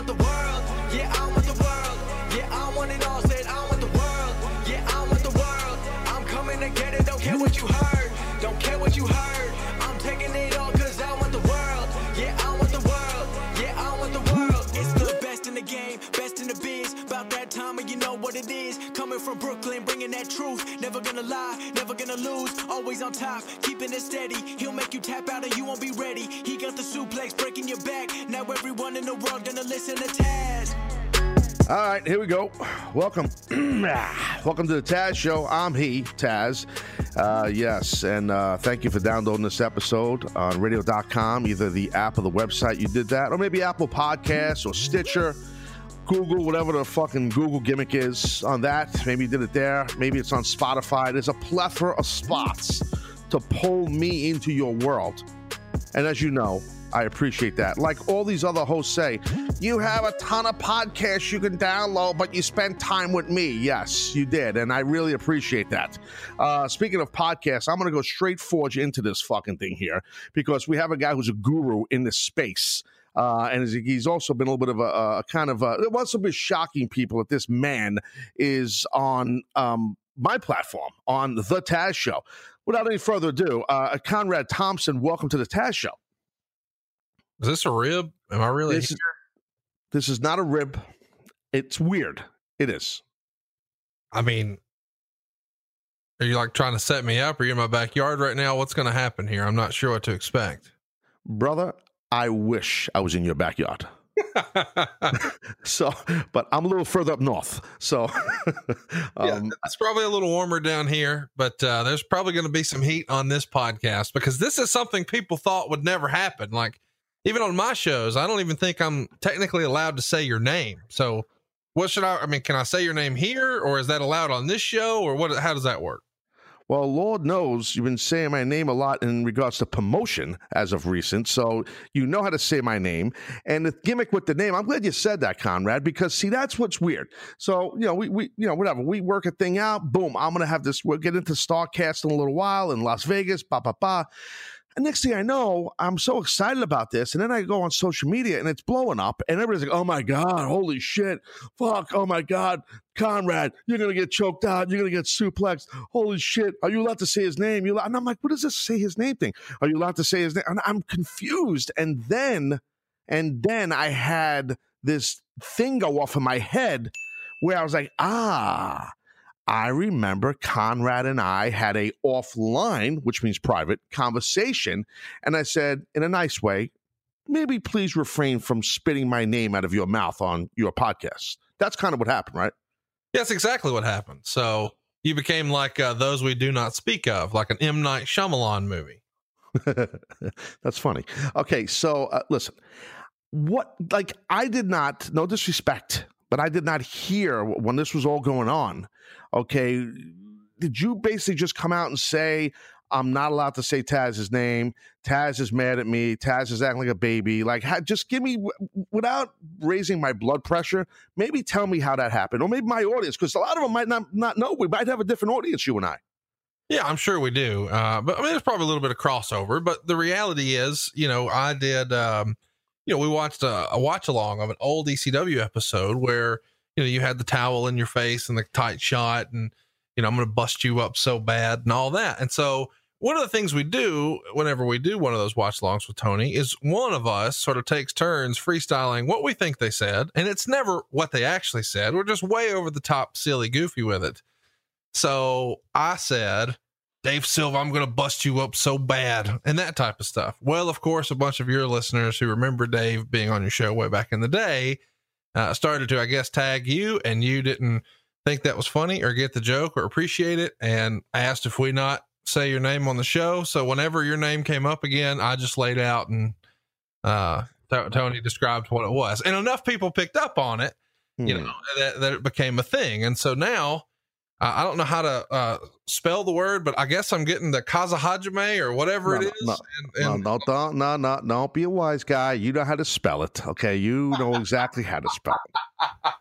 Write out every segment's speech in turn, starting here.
want the world. Yeah, I want the world. Yeah, I want it all. Said I want the world. Yeah, I want the world. I'm coming to get it. Don't care what you heard. Don't care what you heard. I'm taking it all cause I want the world. Yeah, I want the world. Yeah, I want the world. It's the best in the game, best in the biz. About that time and you know what it is. Coming from Brooklyn, bringing that truth. Never gonna lie, never gonna lose. Always on top, keeping it steady. He'll make you tap out and you won't be ready. He got the suplex breaking your back. Now everyone in the world gonna listen to Taz. All right, here we go. Welcome. Welcome to the Taz Show. I'm he, Taz. Uh, yes, and uh, thank you for downloading this episode on radio.com, either the app or the website you did that, or maybe Apple Podcasts or Stitcher, Google, whatever the fucking Google gimmick is on that. Maybe you did it there. Maybe it's on Spotify. There's a plethora of spots to pull me into your world. And as you know, I appreciate that. Like all these other hosts say, you have a ton of podcasts you can download, but you spend time with me. Yes, you did. And I really appreciate that. Uh, speaking of podcasts, I'm going to go straight forge into this fucking thing here because we have a guy who's a guru in this space. Uh, and he's also been a little bit of a, a kind of a, it was a bit shocking people that this man is on um, my platform on the Taz Show. Without any further ado, uh, Conrad Thompson, welcome to the Taz Show. Is this a rib? Am I really This is, this is not a rib. It's weird. It is. I mean, are you like trying to set me up? Are you in my backyard right now? What's going to happen here? I'm not sure what to expect. Brother, I wish I was in your backyard. so, but I'm a little further up north. So, yeah, um, it's probably a little warmer down here, but uh, there's probably going to be some heat on this podcast because this is something people thought would never happen. Like, even on my shows, I don't even think I'm technically allowed to say your name. So, what should I? I mean, can I say your name here, or is that allowed on this show, or what? How does that work? Well, Lord knows you've been saying my name a lot in regards to promotion as of recent. So you know how to say my name. And the gimmick with the name, I'm glad you said that, Conrad, because see, that's what's weird. So, you know, we, we you know, whatever, we work a thing out, boom, I'm going to have this, we'll get into Starrcast in a little while in Las Vegas, ba, ba, ba. And next thing I know, I'm so excited about this. And then I go on social media and it's blowing up. And everybody's like, oh my God, holy shit. Fuck, oh my God. Conrad, you're going to get choked out. You're going to get suplexed. Holy shit. Are you allowed to say his name? You and I'm like, what does this say his name thing? Are you allowed to say his name? And I'm confused. And then, and then I had this thing go off in my head where I was like, ah, I remember Conrad and I had a offline, which means private, conversation. And I said, in a nice way, maybe please refrain from spitting my name out of your mouth on your podcast. That's kind of what happened, right? Yes, exactly what happened. So you became like uh, those we do not speak of, like an M. Night Shyamalan movie. That's funny. Okay, so uh, listen, what, like, I did not, no disrespect, but I did not hear when this was all going on. Okay, did you basically just come out and say, I'm not allowed to say Taz's name. Taz is mad at me. Taz is acting like a baby. Like, just give me, without raising my blood pressure, maybe tell me how that happened, or maybe my audience, because a lot of them might not not know. We might have a different audience, you and I. Yeah, I'm sure we do. Uh, but I mean, there's probably a little bit of crossover. But the reality is, you know, I did. Um, you know, we watched a, a watch along of an old ECW episode where you know you had the towel in your face and the tight shot, and you know I'm going to bust you up so bad and all that. And so one of the things we do whenever we do one of those watch alongs with Tony is one of us sort of takes turns freestyling what we think they said, and it's never what they actually said. We're just way over the top, silly, goofy with it. So I said, Dave Silva, I'm going to bust you up so bad, and that type of stuff. Well, of course, a bunch of your listeners who remember Dave being on your show way back in the day uh, started to, I guess, tag you, and you didn't think that was funny or get the joke or appreciate it, and asked if we not say your name on the show. So whenever your name came up again, I just laid out and uh, T- Tony described what it was, and enough people picked up on it, you Hmm. know, that, that it became a thing. And so now uh, I don't know how to uh, spell the word, but I guess I'm getting the Kazahajime or whatever No, it no, is. and, and no, no, don't, no, no, don't be a wise guy. You know how to spell it, okay? You know exactly how to spell it.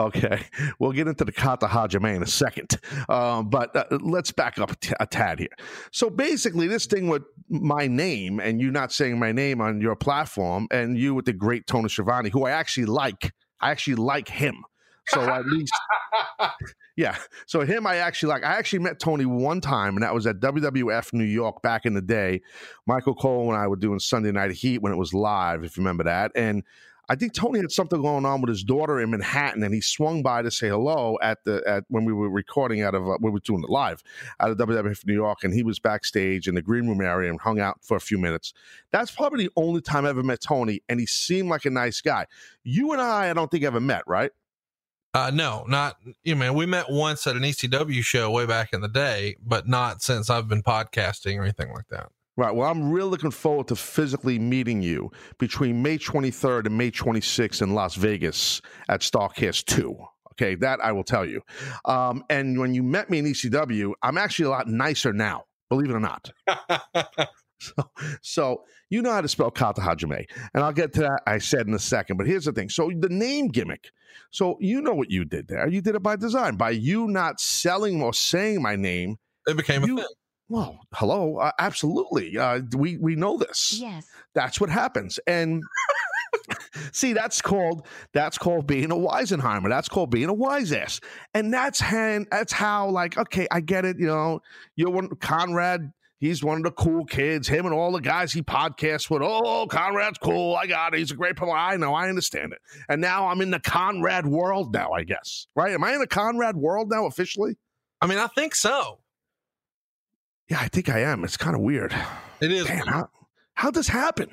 Okay, we'll get into the Kata Hajime in a second, um, but uh, let's back up a, t- a tad here. So basically, this thing with my name and you not saying my name on your platform, and you with the great Tony Schiavone, who I actually like. I actually like him. So at least, yeah. So him, I actually like. I actually met Tony one time, and that was at WWF New York back in the day. Michael Cole and I were doing Sunday Night Heat when it was live, if you remember that, and I think Tony had something going on with his daughter in Manhattan, and he swung by to say hello at the at when we were recording out of uh, we were doing it live out of WWF New York, and he was backstage in the green room area and hung out for a few minutes. That's probably the only time I ever met Tony, and he seemed like a nice guy. You and I, I don't think ever met, right? Uh, no, not you know, man. We met once at an ECW show way back in the day, but not since I've been podcasting or anything like that. Right. Well, I'm really looking forward to physically meeting you between May 23rd and May 26th in Las Vegas at Starrcast 2. Okay, that I will tell you. Um, and when you met me in ECW, I'm actually a lot nicer now, believe it or not. so, so you know how to spell Kata Hajime. And I'll get to that, I said in a second. But here's the thing. So the name gimmick. So you know what you did there. You did it by design. By you not selling or saying my name, it became you, a thing. Well, hello, uh, absolutely. Uh, we we know this. Yes. That's what happens. And see, that's called that's called being a Weisenheimer. That's called being a wise ass. And that's how that's how like okay, I get it. You know, you're one Conrad. He's one of the cool kids. Him and all the guys he podcasts with. Oh, Conrad's cool. I got it. He's a great person. I know. I understand it. And now I'm in the Conrad world now. I guess right. Am I in the Conrad world now officially? I mean, I think so. Yeah, I think I am. It's kind of weird. It is. Damn, how how this happen?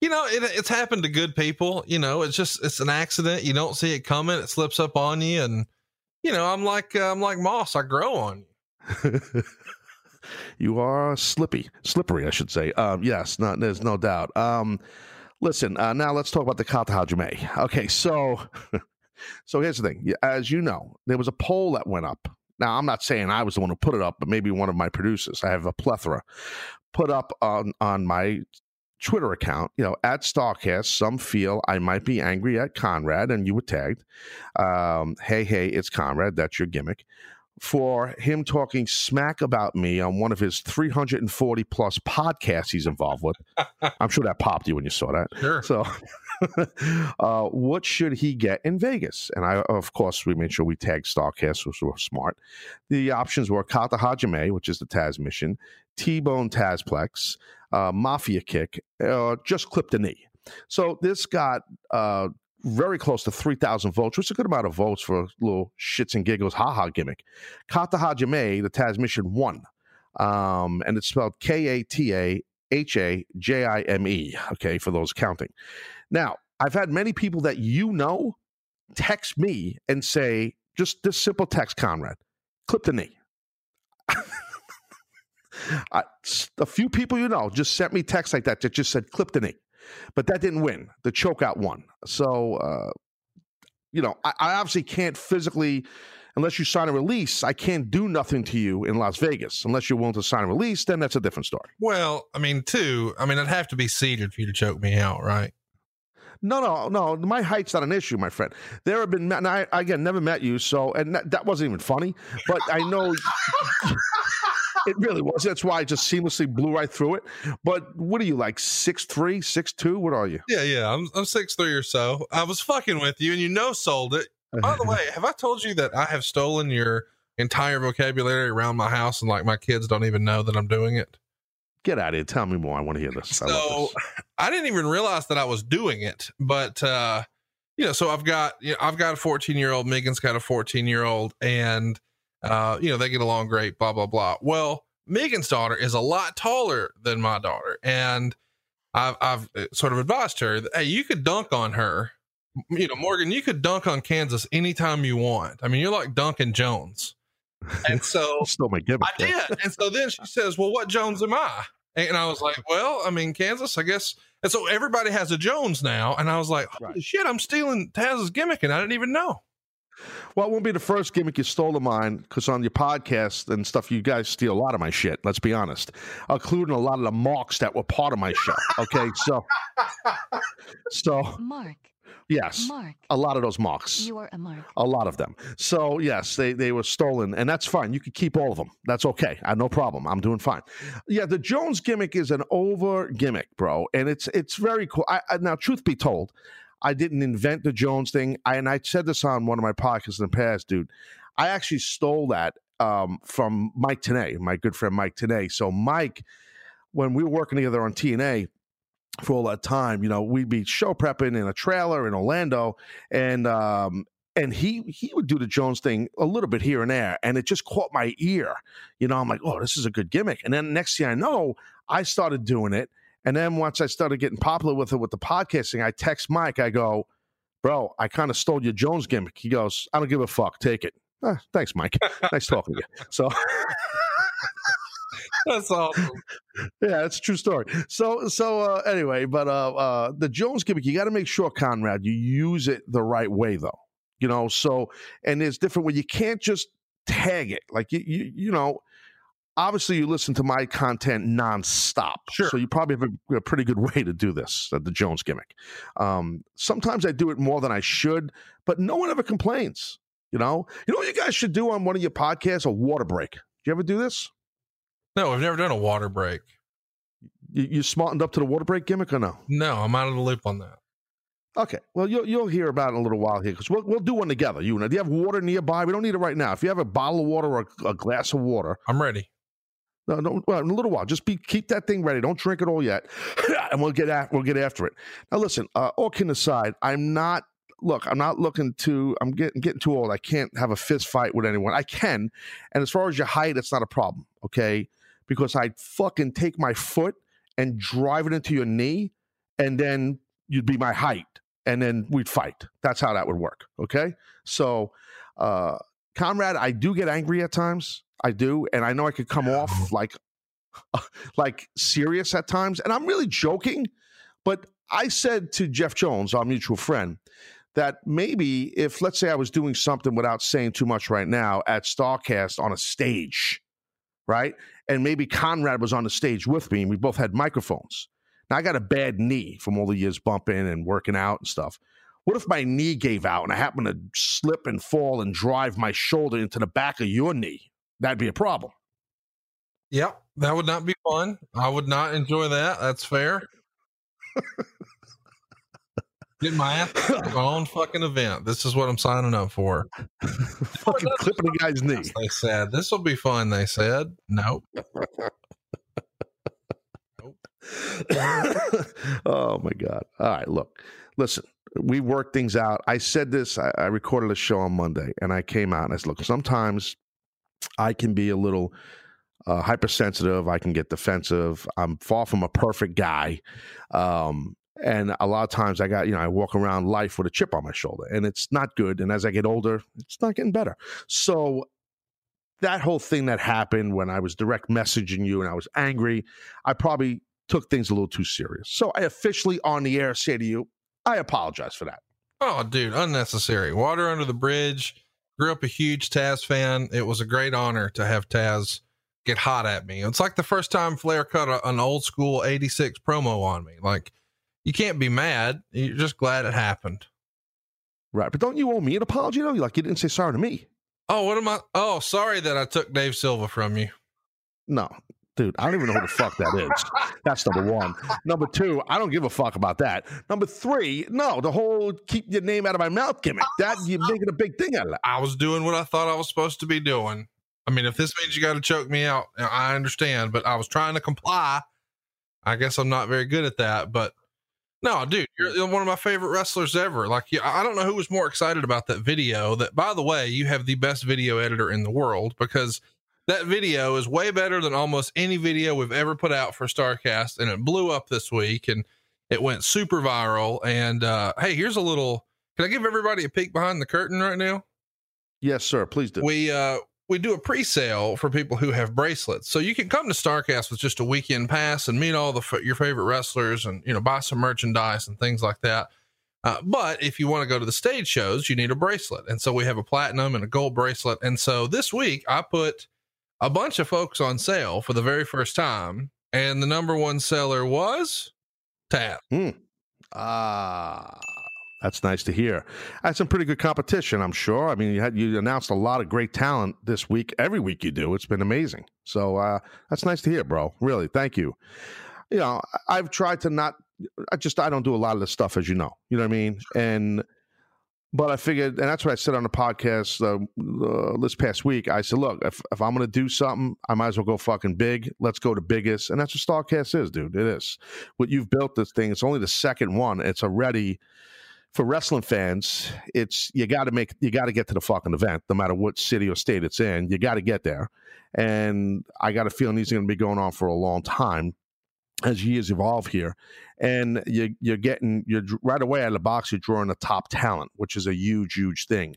You know, it, it's happened to good people. You know, it's just it's an accident. You don't see it coming. It slips up on you, and you know, I'm like uh, I'm like moss. I grow on you. you are slippy, slippery, I should say. Um, yes, there's no doubt. Um, listen, uh, now let's talk about the Kata Hajime. Okay, so so here's the thing. As you know, there was a poll that went up now, I'm not saying I was the one who put it up, but maybe one of my producers. I have a plethora put up on on my Twitter account, you know, at Starrcast. Some feel I might be angry at Conrad, and you were tagged. Um, hey, hey, it's Conrad. That's your gimmick. For him talking smack about me on one of his 340 plus podcasts he's involved with. I'm sure that popped you when you saw that. Sure. So uh, what should he get in Vegas? And I, of course, we made sure we tagged Starrcast, which were smart. The options were Kata Hajime, which is the Tazmission, T Bone Tazplex, uh, Mafia Kick, uh, just clip the knee. So this got uh, very close to 3,000 votes, which is a good amount of votes for a little shits and giggles, haha gimmick. Kata Hajime, the mission, won. Um, and it's spelled K A T A H A J I M E, okay, for those counting. Now, I've had many people that you know text me and say, just this simple text, Conrad, clip the knee. I, a few people you know just sent me text like that that just said clip the knee, but that didn't win. The chokeout won. So, uh, you know, I, I obviously can't physically unless you sign a release, I can't do nothing to you in Las Vegas. Unless you're willing to sign a release, then that's a different story. Well, I mean, too, I mean, I'd have to be seated for you to choke me out, right? No, no, no. My height's not an issue, my friend. There have been, and I again never met you, so and that, that wasn't even funny. But I know it really was. That's why I just seamlessly blew right through it. But what are you like six three, six two? What are you? Yeah, yeah. I'm I'm six three or so. I was fucking with you, and you know, sold it. By the way, have I told you that I have stolen your entire vocabulary around my house, and like my kids don't even know that I'm doing it? Get out of here. Tell me more. I want to hear this. So this. I didn't even realize that I was doing it, but uh, you know, so I've got you know, I've got a 14 year old, Megan's got a 14 year old, and uh, you know, they get along great, blah, blah, blah. Well, Megan's daughter is a lot taller than my daughter, and I've I've uh, sort of advised her that hey, you could dunk on her. You know, Morgan, you could dunk on Kansas anytime you want. I mean, you're like Duncan Jones. And so still my gimmick. I did. And so then she says, Well, what Jones am I? And I was like, Well, I mean, Kansas, I guess. And so everybody has a Jones now. And I was like, Holy Right. shit, I'm stealing Taz's gimmick and I didn't even know. Well, it won't be the first gimmick you stole of mine because on your podcast and stuff, you guys steal a lot of my shit. Let's be honest, including a lot of the marks that were part of my show. Okay, so, so Mark, yes, Mark, a lot of those marks. you are a mark. a lot of them. So yes, they they were stolen, and that's fine. You could keep all of them. That's okay. I no problem. I'm doing fine. Yeah, the Jones gimmick is an over gimmick, bro, and it's it's very cool. I, I, now, truth be told, I didn't invent the Jones thing. I, and I said this on one of my podcasts in the past, dude. I actually stole that um, from Mike Tenay, my good friend Mike Tenay. So Mike, when we were working together on TNA for all that time, you know, we'd be show prepping in a trailer in Orlando, and um, and he he would do the Jones thing a little bit here and there, and it just caught my ear. You know, I'm like, oh, this is a good gimmick. And then next thing I know, I started doing it, and then once I started getting popular with it with the podcasting, I text Mike. I go, bro, I kind of stole your Jones gimmick. He goes, I don't give a fuck. Take it. Ah, thanks, Mike. nice talking to you. So. That's awesome. yeah, it's a true story. So so uh, anyway, but uh, uh, the Jones gimmick, you got to make sure, Conrad, you use it the right way, though. You know, so and there's different where you can't just tag it like you you, you know. Obviously, you listen to my content nonstop, Sure. so you probably have a, a pretty good way to do this, uh, the Jones gimmick. Um, sometimes I do it more than I should, but no one ever complains. You know, you know what you guys should do on one of your podcasts? A water break. Do you ever do this? No, I've never done a water break. You, you smartened up to the water break gimmick or no? No, I'm out of the loop on that. Okay. Well, you'll you'll hear about it in a little while here because we'll we'll do one together. You and I. Do you have water nearby? We don't need it right now. If you have a bottle of water or a, a glass of water, I'm ready. No, no, well, in a little while, just be keep that thing ready. Don't drink it all yet, and we'll get we'll get after it. Now, listen. Uh, all kidding aside, I'm not. Look, I'm not looking to. I'm getting getting too old. I can't have a fist fight with anyone. I can, and as far as your height, it's not a problem. Okay, because I'd fucking take my foot and drive it into your knee, and then you'd be my height, and then we'd fight. That's how that would work. Okay, so, uh, Conrad, I do get angry at times. I do, and I know I could come off like, like serious at times, and I'm really joking. But I said to Jeff Jones, our mutual friend, that maybe if let's say I was doing something without saying too much right now at Starrcast on a stage, right? And maybe Conrad was on the stage with me and we both had microphones. Now I got a bad knee from all the years bumping and working out and stuff. What if my knee gave out and I happened to slip and fall and drive my shoulder into the back of your knee? That'd be a problem. Yep, that would not be fun. I would not enjoy that. That's fair. Get my ass my own fucking event. This is what I'm signing up for. Fucking clipping the guy's knee. They said this will be fun. They said nope. oh my god! All right, look, listen. We worked things out. I said this. I, I recorded a show on Monday, and I came out and I said, "Look, sometimes I can be a little uh, hypersensitive. I can get defensive. I'm far from a perfect guy, um, and a lot of times I got you know I walk around life with a chip on my shoulder, and it's not good. And as I get older, it's not getting better. So." That whole thing that happened when I was direct messaging you and I was angry, I probably took things a little too serious. So I officially on the air say to you, I apologize for that. Oh, dude, unnecessary. Water under the bridge. Grew up a huge Taz fan. It was a great honor to have Taz get hot at me. It's like the first time Flair cut a, an old school 86 promo on me. Like, you can't be mad. You're just glad it happened. Right. But don't you owe me an apology though? Like you didn't say sorry to me. Oh, what am I? Oh, sorry that I took Dave Silva from you. No. Dude, I don't even know who the fuck that is. That's number one. Number two, I don't give a fuck about that. Number three, no, the whole keep your name out of my mouth gimmick. That you're making a big thing out of. I was doing what I thought I was supposed to be doing. I mean, if this means you got to choke me out, I understand, but I was trying to comply. I guess I'm not very good at that, but no, dude, you're one of my favorite wrestlers ever. Like, I don't know who was more excited about that video. That, by the way, you have the best video editor in the world because that video is way better than almost any video we've ever put out for Starrcast, and it blew up this week and it went super viral. And uh, hey, here's a little. Can I give everybody a peek behind the curtain right now? Yes, sir. Please do. we uh we do a pre-sale for people who have bracelets so you can come to starrcast with just a weekend pass and meet all the f- your favorite wrestlers and you know buy some merchandise and things like that Uh, but if you want to go to the stage shows, you need a bracelet. And so we have a platinum and a gold bracelet. And so this week I put a bunch of folks on sale for the very first time. And the number one seller was Taz. Ah, that's nice to hear. That's some pretty good competition, I'm sure. I mean, you had you announced a lot of great talent this week. Every week you do. It's been amazing. So uh, that's nice to hear, bro. Really, thank you. You know, I've tried to not. I just I don't do a lot of this stuff, as you know. You know what I mean? And but I figured, and that's what I said on the podcast uh, uh, this past week. I said, look, if, if I'm going to do something, I might as well go fucking big. Let's go to biggest. And that's what Starrcast is, dude. It is. What you've built this thing, it's only the second one. It's already, for wrestling fans, it's, you got to make, you got to get to the fucking event, no matter what city or state it's in. You got to get there. And I got a feeling these are going to be going on for a long time as years evolve here and you, you're getting you're right away out of the box you're drawing the top talent which is a huge huge thing.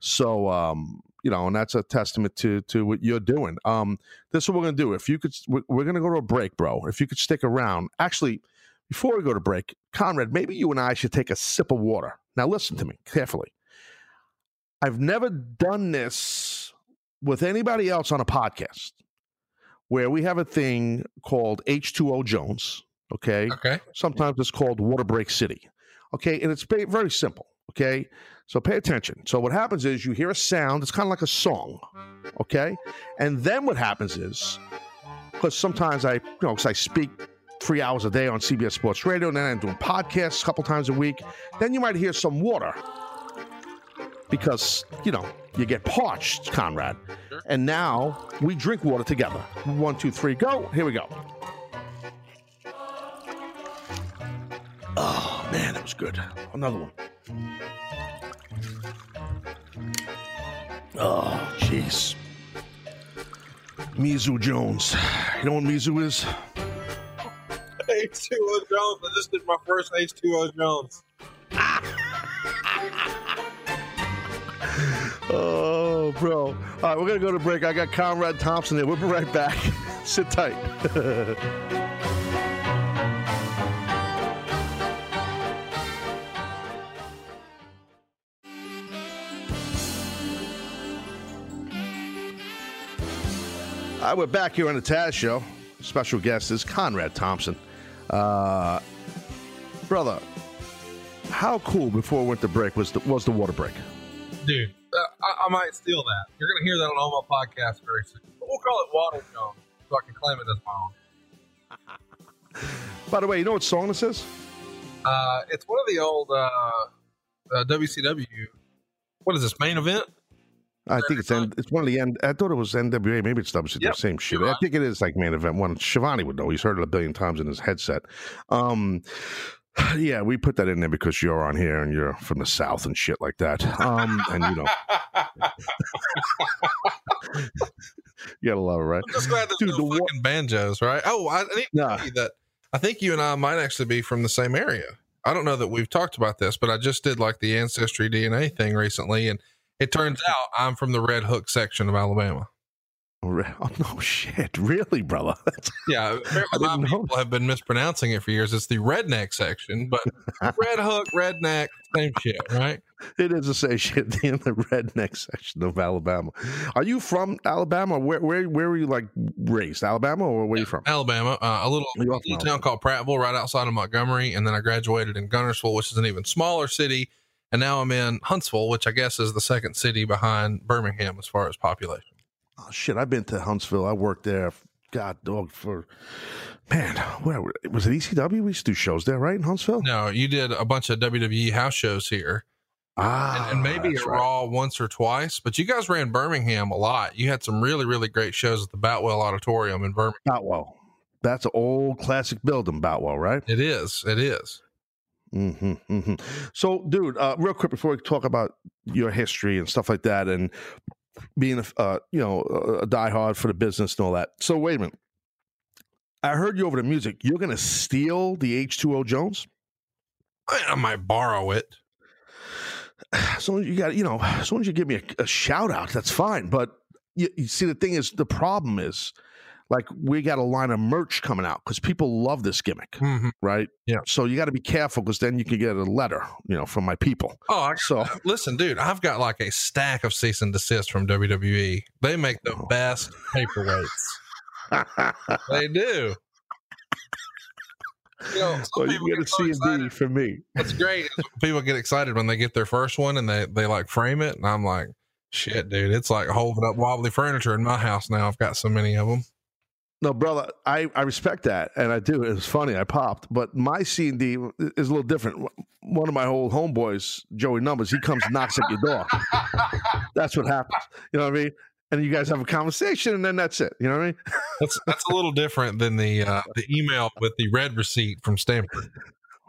So um you know and that's a testament to to what you're doing. Um this is what we're gonna do. If you could we're gonna go to a break bro. If you could stick around. Actually before we go to break conrad maybe you and i should take a sip of water. Now listen to me carefully. I've never done this with anybody else on a podcast where we have a thing called H2O Jones. Okay. Okay. Sometimes it's called Water Break City. Okay. And it's very, very simple. Okay. So pay attention. So what happens is you hear a sound, it's kind of like a song. Okay. And then what happens is, because sometimes I, you know, because I speak three hours a day on CBS Sports Radio, and then I'm doing podcasts a couple times a week, then you might hear some water. Because, you know, you get parched, Conrad. Sure. And now we drink water together. One, two, three, go. Here we go. Oh, man, that was good. Another one. Oh, jeez. Mizu Jones. You know what Mizu is? H2O Jones. I just did my first H2O Jones. Oh, bro. All right, we're going to go to break. I got Conrad Thompson here. We'll be right back. Sit tight. All right, we're back here on the Taz Show. Special guest is Conrad Thompson. Uh, brother, how cool before we went to break was the, was the water break? Dude, I, I might steal that. You're going to hear that on all my podcasts very soon. But we'll call it Water Jones so I can claim it as my own. By the way, you know what song this is? Uh, it's one of the old uh, uh, WCW. What is this main event? I think it's N- it's one of the end. I thought it was NWA. Maybe it's WCW. Yep, same shit. you're I think it is like main event one. Schiavone would know. He's heard it a billion times in his headset. Um, yeah, we put that in there because you're on here and you're from the south and shit like that. Um, and you know, you gotta love it, right? I'm just glad there's Dude, no the wa- fucking banjos, right? Oh, I, I need to Nah. that I think you and I might actually be from the same area. I don't know that we've talked about this, but I just did like the ancestry DNA thing recently, and it turns out I'm from the Red Hook section of Alabama. Re- Oh no, shit! Really, brother? Yeah, my didn't know. people have been mispronouncing it for years. It's the redneck section, but Red Hook, redneck, same shit, right? it is the same shit in the redneck section of Alabama. Are you from Alabama? Where where where were you like raised? Alabama or where are you from? Alabama, uh, a little, little from town called Prattville, right outside of Montgomery, and then I graduated in Guntersville, which is an even smaller city, and now I'm in Huntsville, which I guess is the second city behind Birmingham as far as population. Oh shit! I've been to Huntsville. I worked there. God, dog for man. Where was it? ECW. We used to do shows there, right in Huntsville. No, you did a bunch of WWE house shows here, Ah, and, and maybe at right. Raw once or twice, but you guys ran Birmingham a lot. You had some really, really great shows at the Boutwell Auditorium in Birmingham. Boutwell. That's an old classic building, Boutwell, right? It is, it is. hmm hmm So, dude, uh, real quick before we talk about your history and stuff like that, and being a uh, you know a diehard for the business and all that. So, wait a minute. I heard you over the music. You're gonna steal the H two O Jones. I, I might borrow it. As long as you got, you know, as long as you give me a, a shout out, that's fine. But you, you see, the thing is, the problem is, like we got a line of merch coming out because people love this gimmick, Mhm. right? Yeah. So you got to be careful because then you can get a letter, you know, from my people. Oh, I, So listen, dude, I've got like a stack of cease and desist from WWE. They make the Oh. best paperweights. They do. You know, people you get a get so C and. D from me. That's great. People get excited when they get their first one and they they like frame it, and I'm like, shit, dude, it's like holding up wobbly furniture in my house now. I've got so many of them. No, brother, I, I respect that, and I do. It was funny. I popped, but my C and D is a little different. One of my old homeboys, Joey Numbers, he comes knocks at your door. That's what happens. You know what I mean? And you guys have a conversation, and then that's it. You know what I mean? That's that's a little different than the uh, the email with the red receipt from Stamford.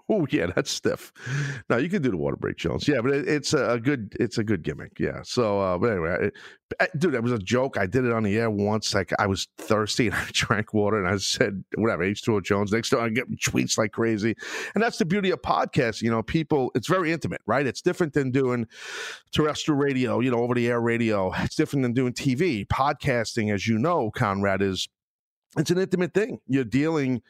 Oh yeah, that's stiff. Now you can do the water break, Jones. Yeah, but it, it's a, a good it's a good gimmick. Yeah. So, uh, but anyway, I- dude, that was a joke. I did it on the air once. Like I was thirsty and I drank water and I said whatever H two O Jones. Next time I get tweets like crazy, and that's the beauty of podcasts. You know, people. It's very intimate, right? It's different than doing terrestrial radio. You know, over the air radio. It's different than doing TV. Podcasting, as you know, Conrad is. It's an intimate thing. You're dealing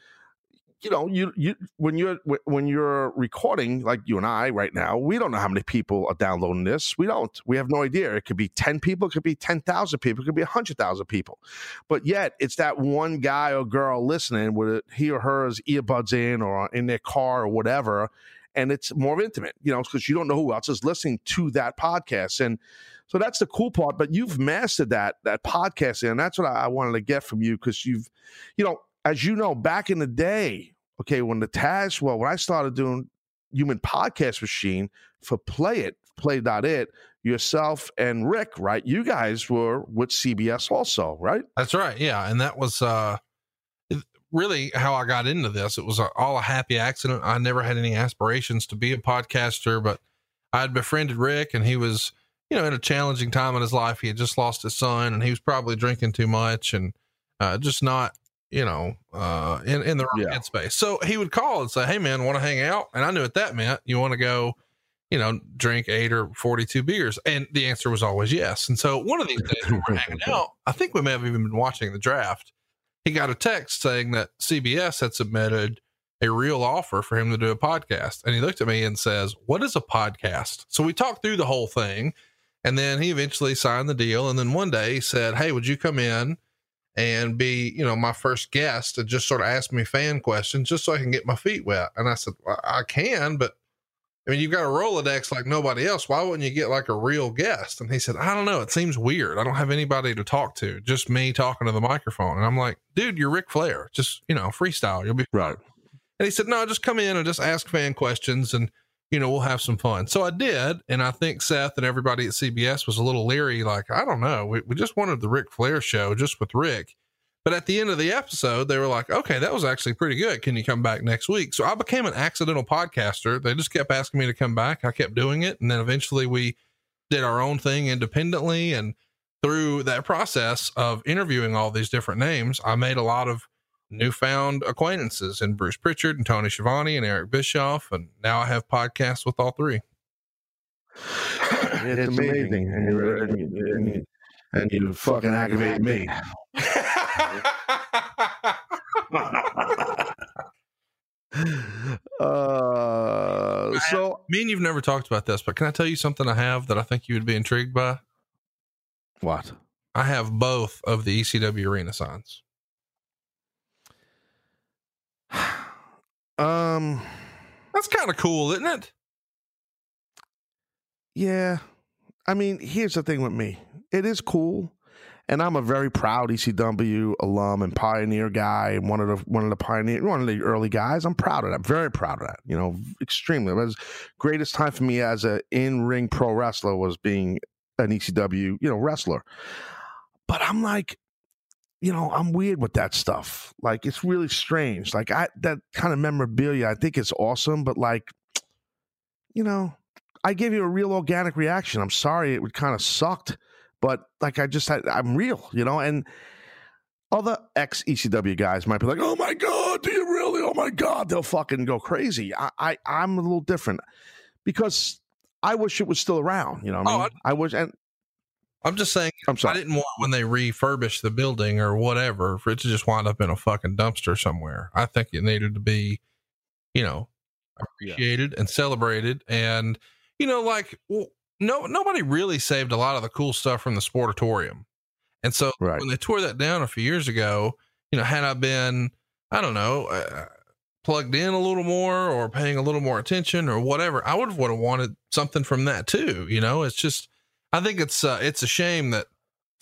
you know you you when you're when you're recording like you and I right now we don't know how many people are downloading this. We don't. We have no idea. It could be 10 people it could be 10,000 people it could be 100,000 people. But yet it's that one guy or girl listening with he or her's earbuds in or in their car or whatever and it's more intimate you know because you don't know who else is listening to that podcast. And so that's the cool part but you've mastered that that podcasting and that's what I, I wanted to get from you because you've you know as you know, back in the day, okay, when the Taz, well, when I started doing Human Podcast Machine for Play It, Play.it, yourself and Ric, right? You guys were with CBS also, right? That's right. Yeah. And that was uh really how I got into this. It was all a happy accident. I never had any aspirations to be a podcaster, but I had befriended Ric and he was, you know, in a challenging time in his life. He had just lost his son and he was probably drinking too much and uh, just not, you know, uh, in, in the right Yeah. headspace. So he would call and say, Hey man, want to hang out? And I knew what that meant. You want to go, you know, drink eight or 42 beers. And the answer was always yes. And so one of these days we're hanging out, I think we may have even been watching the draft. He got a text saying that CBS had submitted a real offer for him to do a podcast. And he looked at me and says, What is a podcast? So we talked through the whole thing. And then he eventually signed the deal. And then one day he said, Hey, would you come in and be, you know, my first guest and just sort of ask me fan questions just so I can get my feet wet? And I said, well, I can, but I mean, you've got a Rolodex like nobody else. Why wouldn't you get like a real guest? And he said, I don't know. It seems weird. I don't have anybody to talk to, just me talking to the microphone. And I'm like, dude, you're Ric Flair. Just, you know, freestyle. You'll be Right. and he said, no, just come in and just ask fan questions and, you know, we'll have some fun. So I did. And I think Seth and everybody at CBS was a little leery. Like, I don't know. We, we just wanted the Ric Flair show just with Ric. But at the end of the episode, they were like, okay, that was actually pretty good. Can you come back next week? So I became an accidental podcaster. They just kept asking me to come back. I kept doing it. And then eventually we did our own thing independently. And through that process of interviewing all these different names, I made a lot of newfound acquaintances in Bruce Pritchard and Tony Schiavone and Eric Bischoff. And now I have podcasts with all three. It's, amazing. And, you, and, you, and, you, and you fucking aggravate me. uh, so, Me and you've never talked about this, but can I tell you something I have that I think you would be intrigued by? what? I have both of the ECW arena signs. Um, That's kind of cool, isn't it? yeah. I mean, here's the thing with me it is cool. And I'm a very proud ECW alum and pioneer guy, and one of the one of the pioneer, one of the early guys. I'm proud of that. I'm very proud of that. You know, extremely. It was greatest time for me as a in ring pro wrestler was being an ECW, you know, wrestler. But I'm like, you know, I'm weird with that stuff. Like, it's really strange. Like, I that kind of memorabilia, I think it's awesome, but like, you know, I gave you a real organic reaction. I'm sorry, it would kind of sucked but like I just had, I'm real, you know, and other ex ECW guys might be like, "Oh my god, do you really? Oh my god!" They'll fucking go crazy. I, I I'm a little different because I wish it was still around. You know, what I Oh, mean, I wish, and I'm just saying. I'm sorry. I didn't want when they refurbish the building or whatever for it to just wind up in a fucking dumpster somewhere. I think it needed to be, you know, appreciated and celebrated, and you know, like well, no nobody really saved a lot of the cool stuff from the sportatorium, and so Right. when they tore that down a few years ago, you know, had I been, I don't know. Uh, plugged in a little more or paying a little more attention or whatever i would have would have wanted something from that too you know it's just i think it's uh, it's a shame that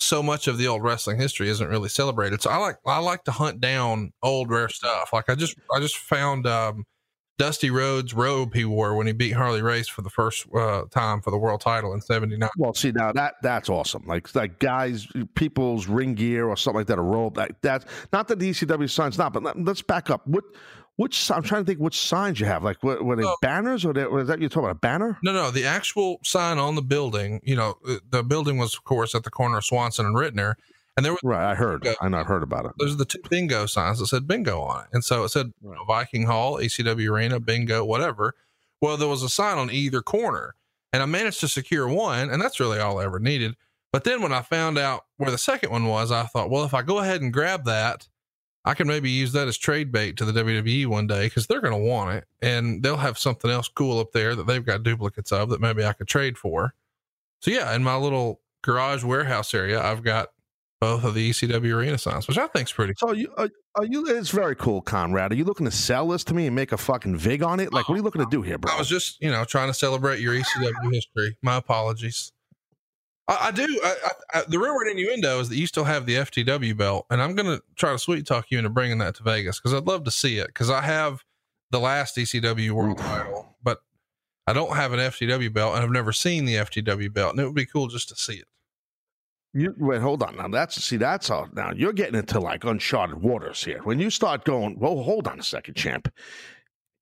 so much of the old wrestling history isn't really celebrated so i like i like to hunt down old rare stuff like i just i just found um dusty rhodes robe he wore when he beat harley race for the first uh, time for the world title in 79 Well, see now that that's awesome. Like like guys, people's ring gear or something like that, a robe. Like that's not that the ECW signs not, but let, us back up. What which I'm trying to think which signs you have. Like what were they Oh. banners or, they, is that you're talking about a banner? No, no, the actual sign on the building, you know, the- building was, of course, at the corner of Swanson and Ritner. And there was, Right, I heard. Okay. I not heard about it. those are the two bingo signs that said bingo on it. And so it said know, Viking Hall, ECW Arena, bingo, whatever. Well, there was a sign on either corner. And I managed to secure one, and that's really all I ever needed. But then when I found out where the second one was, I thought, well, if I go ahead and grab that, I can maybe use that as trade bait to the WWE one day because they're going to want it and they'll have something else cool up there that they've got duplicates of that maybe I could trade for. So, yeah, in my little garage warehouse area, I've got both of the ECW arena signs, which I think's pretty Cool. So you are, are you? It's very cool, Conrad. Are you looking to sell this to me and make a fucking vig on it? Like, what are you looking to do here, bro? I was just, you know, trying to celebrate your ECW history. My apologies. I, I do. I, I, the rumor and innuendo is that you still have the FTW belt, and I'm going to try to sweet talk you into bringing that to Vegas because I'd love to see it. Because I have the last ECW world title, but I don't have an FTW belt, and I've never seen the FTW belt, and it would be cool just to see it. You wait, hold on. Now that's see, that's all. Now you're getting into like uncharted waters here. When you start going, well, hold on a second, champ.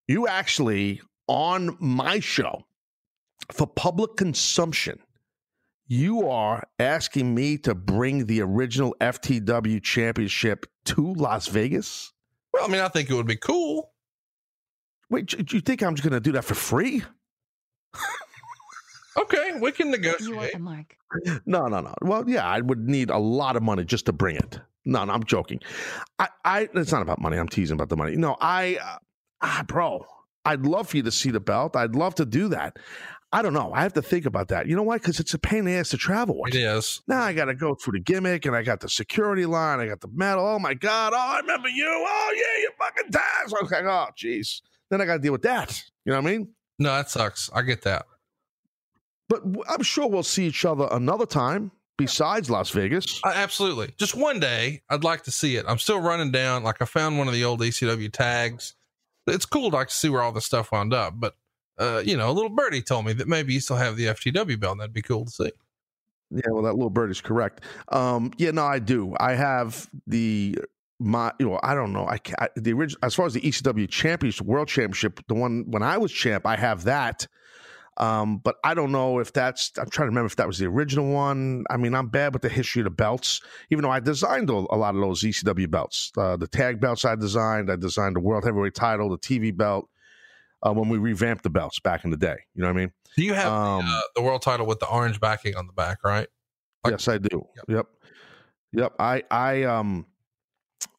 You actually on my show for public consumption, you are asking me to bring the original FTW championship to Las Vegas. Well, I mean, I think it would be cool. Wait, do you think I'm just going to do that for free? Okay, we can negotiate. You are negotiate. the mark. No, no, no. Well, yeah, I would need a lot of money just to bring it. No, no, I'm joking. I, I, it's not about money. I'm teasing about the money. No, I, uh, ah, bro, I'd love for you to see the belt. I'd love to do that. I don't know. I have to think about that. You know why? Because it's a pain in the ass to travel with. It is. Now I got to go through the gimmick, and I got the security line. I got the metal. Oh my god! Oh, I remember you. Oh yeah, you fucking Taz. Okay. Oh jeez. Then I got to deal with that. You know what I mean? No, that sucks. I get that. But I'm sure we'll see each other another time besides Las Vegas. I, absolutely. Just one day, I'd like to see it. I'm still running down. Like I found one of the old ECW tags. It's cool to like to see where all this stuff wound up. But uh, you know, a little birdie told me that maybe you still have the FTW belt. And that'd be cool to see. Yeah, well, that little bird is correct. Um, yeah, no, I do. I have the my, you know, I don't know. I, I the original as far as the ECW championship, world championship, the one when I was champ, I have that. Um, but I don't know if that's. I'm trying to remember if that was the original one. I mean, I'm bad with the history of the belts, even though I designed a, a lot of those ECW belts. Uh, the tag belts I designed. I designed the world heavyweight title, the TV belt. Uh, when we revamped the belts back in the day, you know what I mean? Do you have Um, the, uh, the world title with the orange backing on the back, right? Like- yes, I do. Yep. Yep. Yep. I I um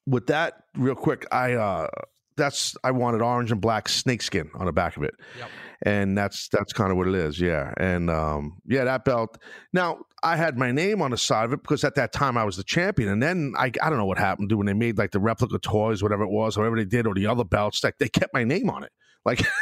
with that real quick, I uh that's I wanted orange and black snakeskin on the back of it. Yep. And that's that's kind of what it is, yeah. And um yeah, that belt. Now, I had my name on the side of it because at that time I was the champion. And then I I don't know what happened dude, when they made like the replica toys, whatever it was, whatever they did, or the other belts, like they kept my name on it. Like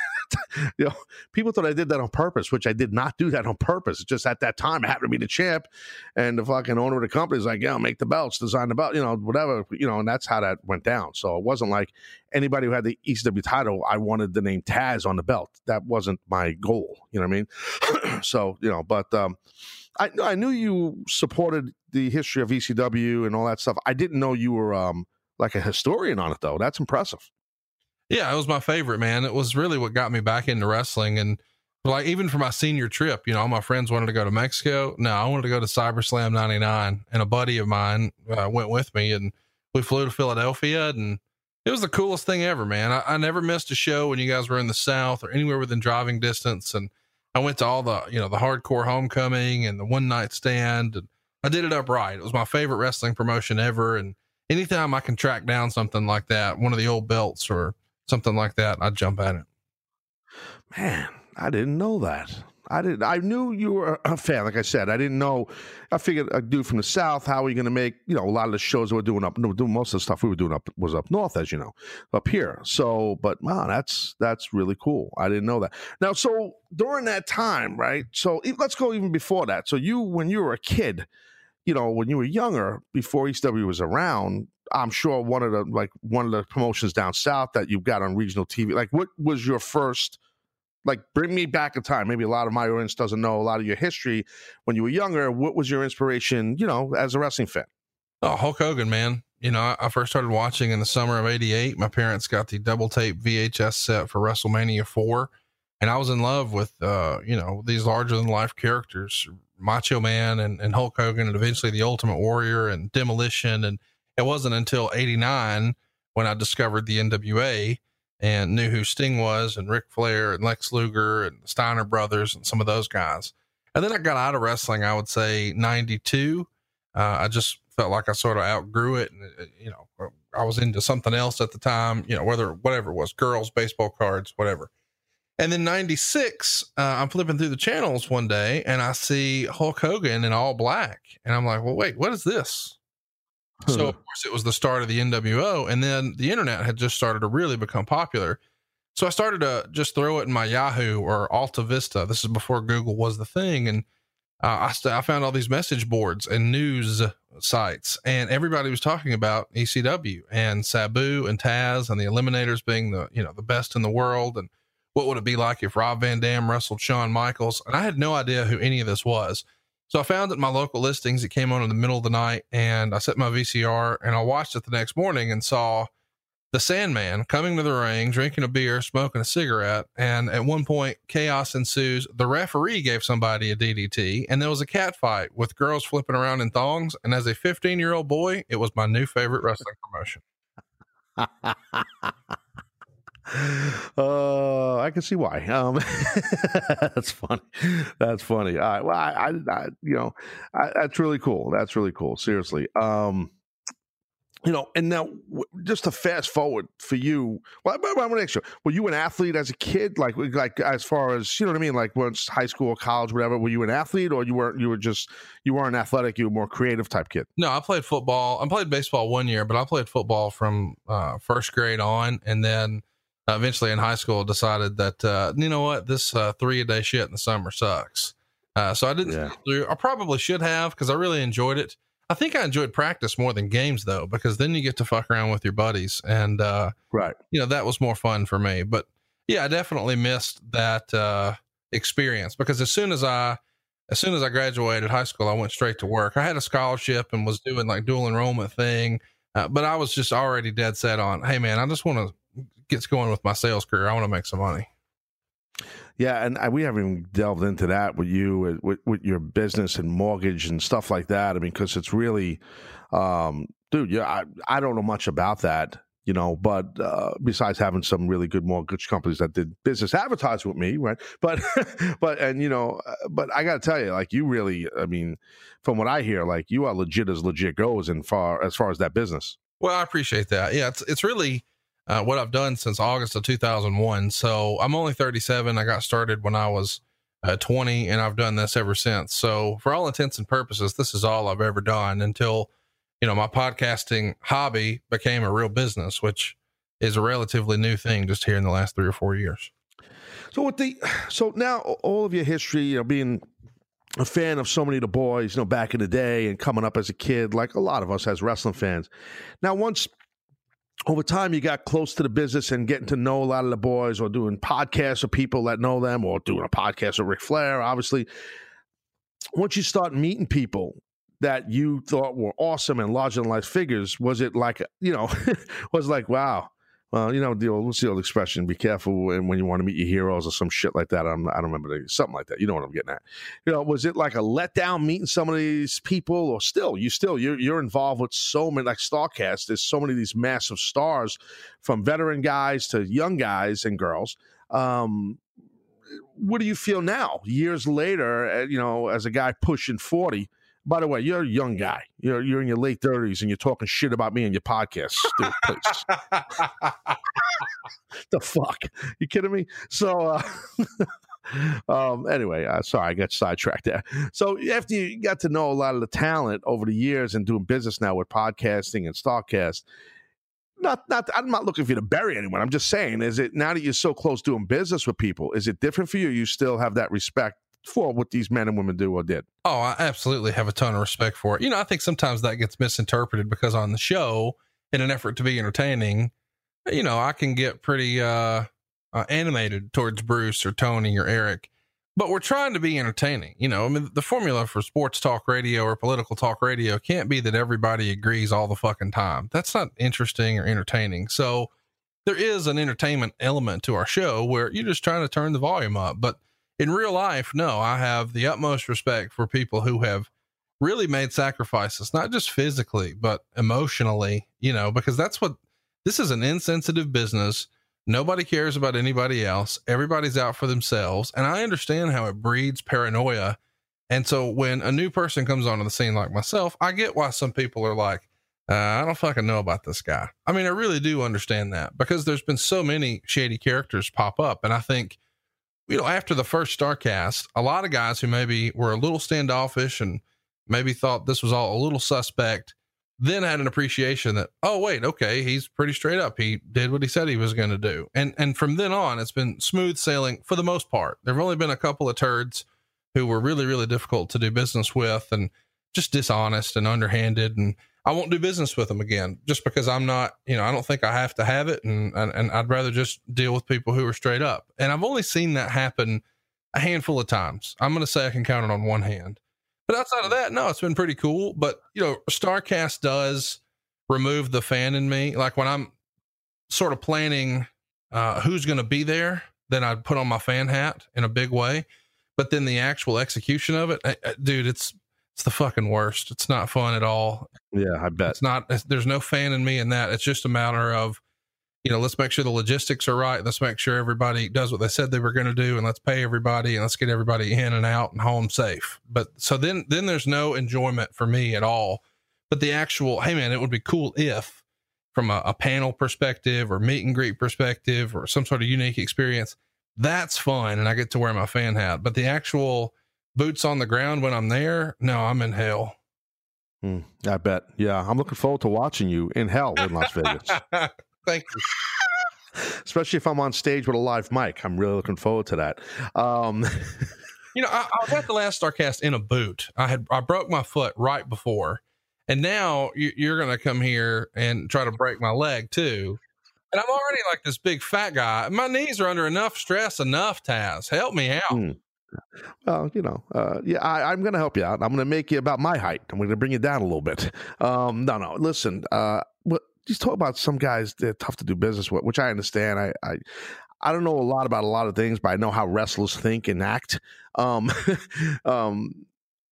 you know, people thought I did that on purpose, which I did not do that on purpose. It's just at that time I happened to be the champ, and the fucking owner of the company is like, "Yeah, I'll make the belts, design the belt, you know, whatever, you know." And that's how that went down. So it wasn't like anybody who had the ECW title, I wanted the name Taz on the belt. That wasn't my goal. You know what I mean? so you know, but um, I I knew you supported the history of ECW and all that stuff. I didn't know you were um like a historian on it though. That's impressive. Yeah, it was my favorite, man. It was really what got me back into wrestling. And like, even for my senior trip, you know, all my friends wanted to go to Mexico. No, I wanted to go to CyberSlam 99. And a buddy of mine uh, went with me and we flew to Philadelphia. And it was the coolest thing ever, man. I, I never missed a show when you guys were in the South or anywhere within driving distance. And I went to all the, you know, the hardcore homecoming and the one night stand and I did it upright. It was my favorite wrestling promotion ever. And anytime I can track down something like that, one of the old belts or something like that, I'd jump at it. Man, I didn't know that. I didn't. I knew you were a fan. Like I said, I didn't know. I figured a dude from the south. How are you going to make? You know, a lot of the shows we're doing up, doing most of the stuff we were doing up was up north, as you know, up here. So, but wow, that's that's really cool. I didn't know that. Now, so during that time, right? So let's go even before that. So you, when you were a kid, you know, when you were younger, before ECW was around, I'm sure one of the like one of the promotions down south that you've got on regional TV. Like, what was your first? like bring me back in time maybe a lot of my audience doesn't know a lot of your history when you were younger what was your inspiration you know as a wrestling fan oh hulk hogan man you know i first started watching in the summer of 88 my parents got the double tape vhs set for wrestlemania 4 and i was in love with uh you know these larger than life characters macho man and, and hulk hogan and eventually the ultimate warrior and demolition and it wasn't until 89 when i discovered the nwa and knew who Sting was and Ric Flair and Lex Luger and Steiner brothers and some of those guys. And then I got out of wrestling, I would say 92. Uh, I just felt like I sort of outgrew it. And, uh, you know, I was into something else at the time, you know, whether, whatever it was, girls, baseball cards, whatever. And then 96, uh, I'm flipping through the channels one day and I see Hulk Hogan in all black. And I'm like, well, wait, what is this? So of course it was the start of the NWO, and then the internet had just started to really become popular. So I started to just throw it in my Yahoo or Alta Vista. This is before Google was the thing, and uh, I, st- I found all these message boards and news sites, and everybody was talking about ECW and Sabu and Taz and the Eliminators being the you know the best in the world, and what would it be like if Rob Van Dam wrestled Shawn Michaels? And I had no idea who any of this was. So I found it in my local listings. It came on in the middle of the night, and I set my VCR and I watched it the next morning and saw the Sandman coming to the ring, drinking a beer, smoking a cigarette. And at one point, chaos ensues. The referee gave somebody a DDT, and there was a cat fight with girls flipping around in thongs. And as a 15 year old boy, it was my new favorite wrestling promotion. Uh, I can see why. Um, that's funny. That's funny. All right. Well, I, I, I you know, I, that's really cool. That's really cool. Seriously. Um, you know, and now just to fast forward for you, well, I, I want to ask you: Were you an athlete as a kid? Like, like as far as you know what I mean? Like, once high school, or college, whatever. Were you an athlete, or you weren't? You were just you weren't athletic. You were more creative type kid. No, I played football. I played baseball one year, but I played football from uh, first grade on, and then uh, eventually in high school decided that uh, you know what this uh, three a day shit in the summer sucks. Uh, so I didn't. Yeah. I probably should have because I really enjoyed it. I think I enjoyed practice more than games though, because then you get to fuck around with your buddies, and uh, right, you know that was more fun for me. But yeah, I definitely missed that uh, experience because as soon as I as soon as I graduated high school, I went straight to work. I had a scholarship and was doing like dual enrollment thing, uh, but I was just already dead set on, hey man, I just want to gets going with my sales career. I want to make some money. Yeah, and I, we haven't even delved into that with you, with, with your business and mortgage and stuff like that. I mean, because it's really, um, dude, yeah, I, I don't know much about that, you know, but uh, besides having some really good mortgage companies that did business advertise with me, right? But, but, and, you know, uh, but I got to tell you, like, you really, I mean, from what I hear, like, you are legit as legit goes in far as far as that business. Well, I appreciate that. Yeah, it's, it's really, uh, what I've done since August of 2001. So I'm only 37. I got started when I was uh, 20, and I've done this ever since. So for all intents and purposes, this is all I've ever done until you know my podcasting hobby became a real business, which is a relatively new thing just here in the last three or four years. So with the so now all of your history, you know, being a fan of so many of the boys, you know, back in the day and coming up as a kid, like a lot of us as wrestling fans. Now, once over time you got close to the business and getting to know a lot of the boys or doing podcasts with people that know them or doing a podcast with Ric Flair, obviously. Once you start meeting people that you thought were awesome and larger than life figures, was it like, you know, was like, wow, well, you know, the old, what's the old expression? Be careful when, you want to meet your heroes or some shit like that. I'm, I don't remember the, something like that. You know what I'm getting at? You know, was it like a letdown meeting some of these people, or still you still you're you're involved with so many like Starrcast? There's so many of these massive stars, from veteran guys to young guys and girls. Um, what do you feel now, years later? Uh, you know, as a guy pushing forty, By the way, you're a young guy. You're you're in your late thirties and you're talking shit about me on your podcast. Dude, please. the fuck? You kidding me? So, uh, um, anyway, uh, sorry, I got sidetracked there. So after you got to know a lot of the talent over the years and doing business now with podcasting and Starrcast, not not I'm not looking for you to bury anyone. I'm just saying, is it now that you're so close doing business with people, is it different for you? You still have that respect for what these men and women do or did. Oh, I absolutely have a ton of respect for it. You know, I think sometimes that gets misinterpreted because on the show, in an effort to be entertaining, you know, I can get pretty uh, uh animated towards Bruce or Tony or Eric but we're trying to be entertaining. You know, I mean, the formula for sports talk radio or political talk radio can't be that everybody agrees all the fucking time. That's not interesting or entertaining. So there is an entertainment element to our show where you're just trying to turn the volume up. But in real life, no, I have the utmost respect for people who have really made sacrifices, not just physically, but emotionally, you know, because that's what this is an insensitive business Nobody cares about anybody else. Everybody's out for themselves. And I understand how it breeds paranoia. And so when a new person comes onto the scene like myself, I get why some people are like, uh, I don't fucking know about this guy. I mean, I really do understand that because there's been so many shady characters pop up. And I think, you know, after the first Starrcast, a lot of guys who maybe were a little standoffish and maybe thought this was all a little suspect then had an appreciation that oh wait okay he's pretty straight up. He did what he said he was going to do. And and from then on it's been smooth sailing for the most part. There've only been a couple of turds who were really really difficult to do business with and just dishonest and underhanded and I won't do business with them again just because I'm not, you know, I don't think I have to have it. And, and, and I'd rather just deal with people who are straight up. And I've only seen that happen a handful of times. I'm going to say I can count it on one hand. But outside of that, no, it's been pretty cool. But you know, Starrcast does remove the fan in me. Like when I'm sort of planning uh, who's going to be there, then I'd put on my fan hat in a big way. But then the actual execution of it, I, I, dude, it's it's the fucking worst. It's not fun at all. Yeah, I bet it's not. There's no fan in me in that. It's just a matter of you know, let's make sure the logistics are right. Let's make sure everybody does what they said they were going to do, and let's pay everybody, and let's get everybody in and out and home safe. But so then, then there's no enjoyment for me at all. But the actual, hey man, it would be cool if, from a, a panel perspective or meet and greet perspective or some sort of unique experience, that's fun, and I get to wear my fan hat. But the actual boots on the ground when I'm there, no, I'm in hell. Mm, I bet. Yeah, I'm looking forward to watching you in hell in Las Vegas. Thank you. Especially if I'm on stage with a live mic. I'm really looking forward to that. Um, you know, I, I, was at the last Starrcast in a boot. I had I broke my foot right before, and now you, you're going to come here and try to break my leg too. And I'm already like this big fat guy. My knees are under enough stress, enough. Taz, help me out. Mm. Well, you know, uh, yeah, I, am going to help you out. I'm going to make you about my height. I'm going to bring you down a little bit. Um, no, no, listen. Uh, what just talk about some guys they're tough to do business with, which I understand. I, I I don't know a lot about a lot of things, but I know how wrestlers think and act. Um, um,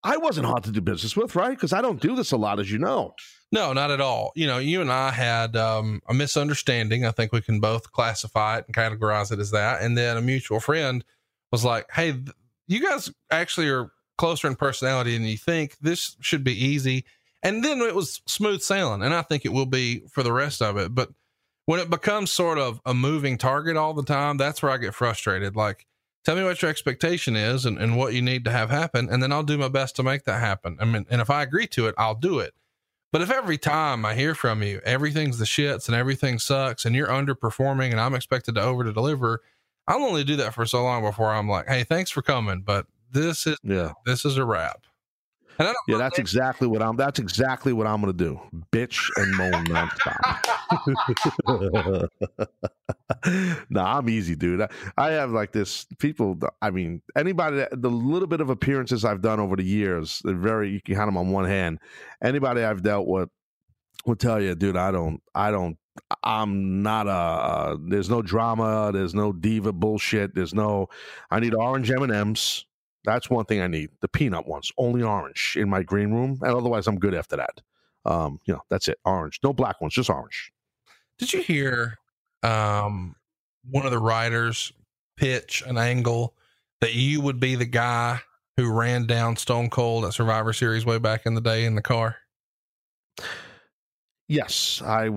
I wasn't hard to do business with, right? Because I don't do this a lot, as you know. No, not at all. You know, you and I had um, a misunderstanding. I think we can both classify it and categorize it as that. And then a mutual friend was like, "Hey, th- you guys actually are closer in personality than you think. This should be easy." And then it was smooth sailing. And I think it will be for the rest of it. But when it becomes sort of a moving target all the time, that's where I get frustrated. Like, tell me what your expectation is and, and what you need to have happen. And then I'll do my best to make that happen. I mean, and if I agree to it, I'll do it. But if every time I hear from you, everything's the shits and everything sucks and you're underperforming and I'm expected to over deliver, I'll only do that for so long before I'm like, hey, thanks for coming, but this is yeah, this is a wrap yeah, that's exactly what I'm. That's exactly what I'm going to do. Bitch and moan nonstop. nah, I'm easy, dude. I, I, have like this. People. I mean, anybody. That, the little bit of appearances I've done over the years, they're very. You can count them on one hand. Anybody I've dealt with will tell you, dude. I don't. I don't. I'm not a. Uh, there's no drama. There's no diva bullshit. There's no. I need orange M and M's. That's one thing I need. The peanut ones, only orange in my green room, and otherwise I'm good after that. Um, you know, that's it. Orange, no black ones, just orange. Did you hear um, one of the writers pitch an angle that you would be the guy who ran down Stone Cold at Survivor Series way back in the day in the car? Yes, I.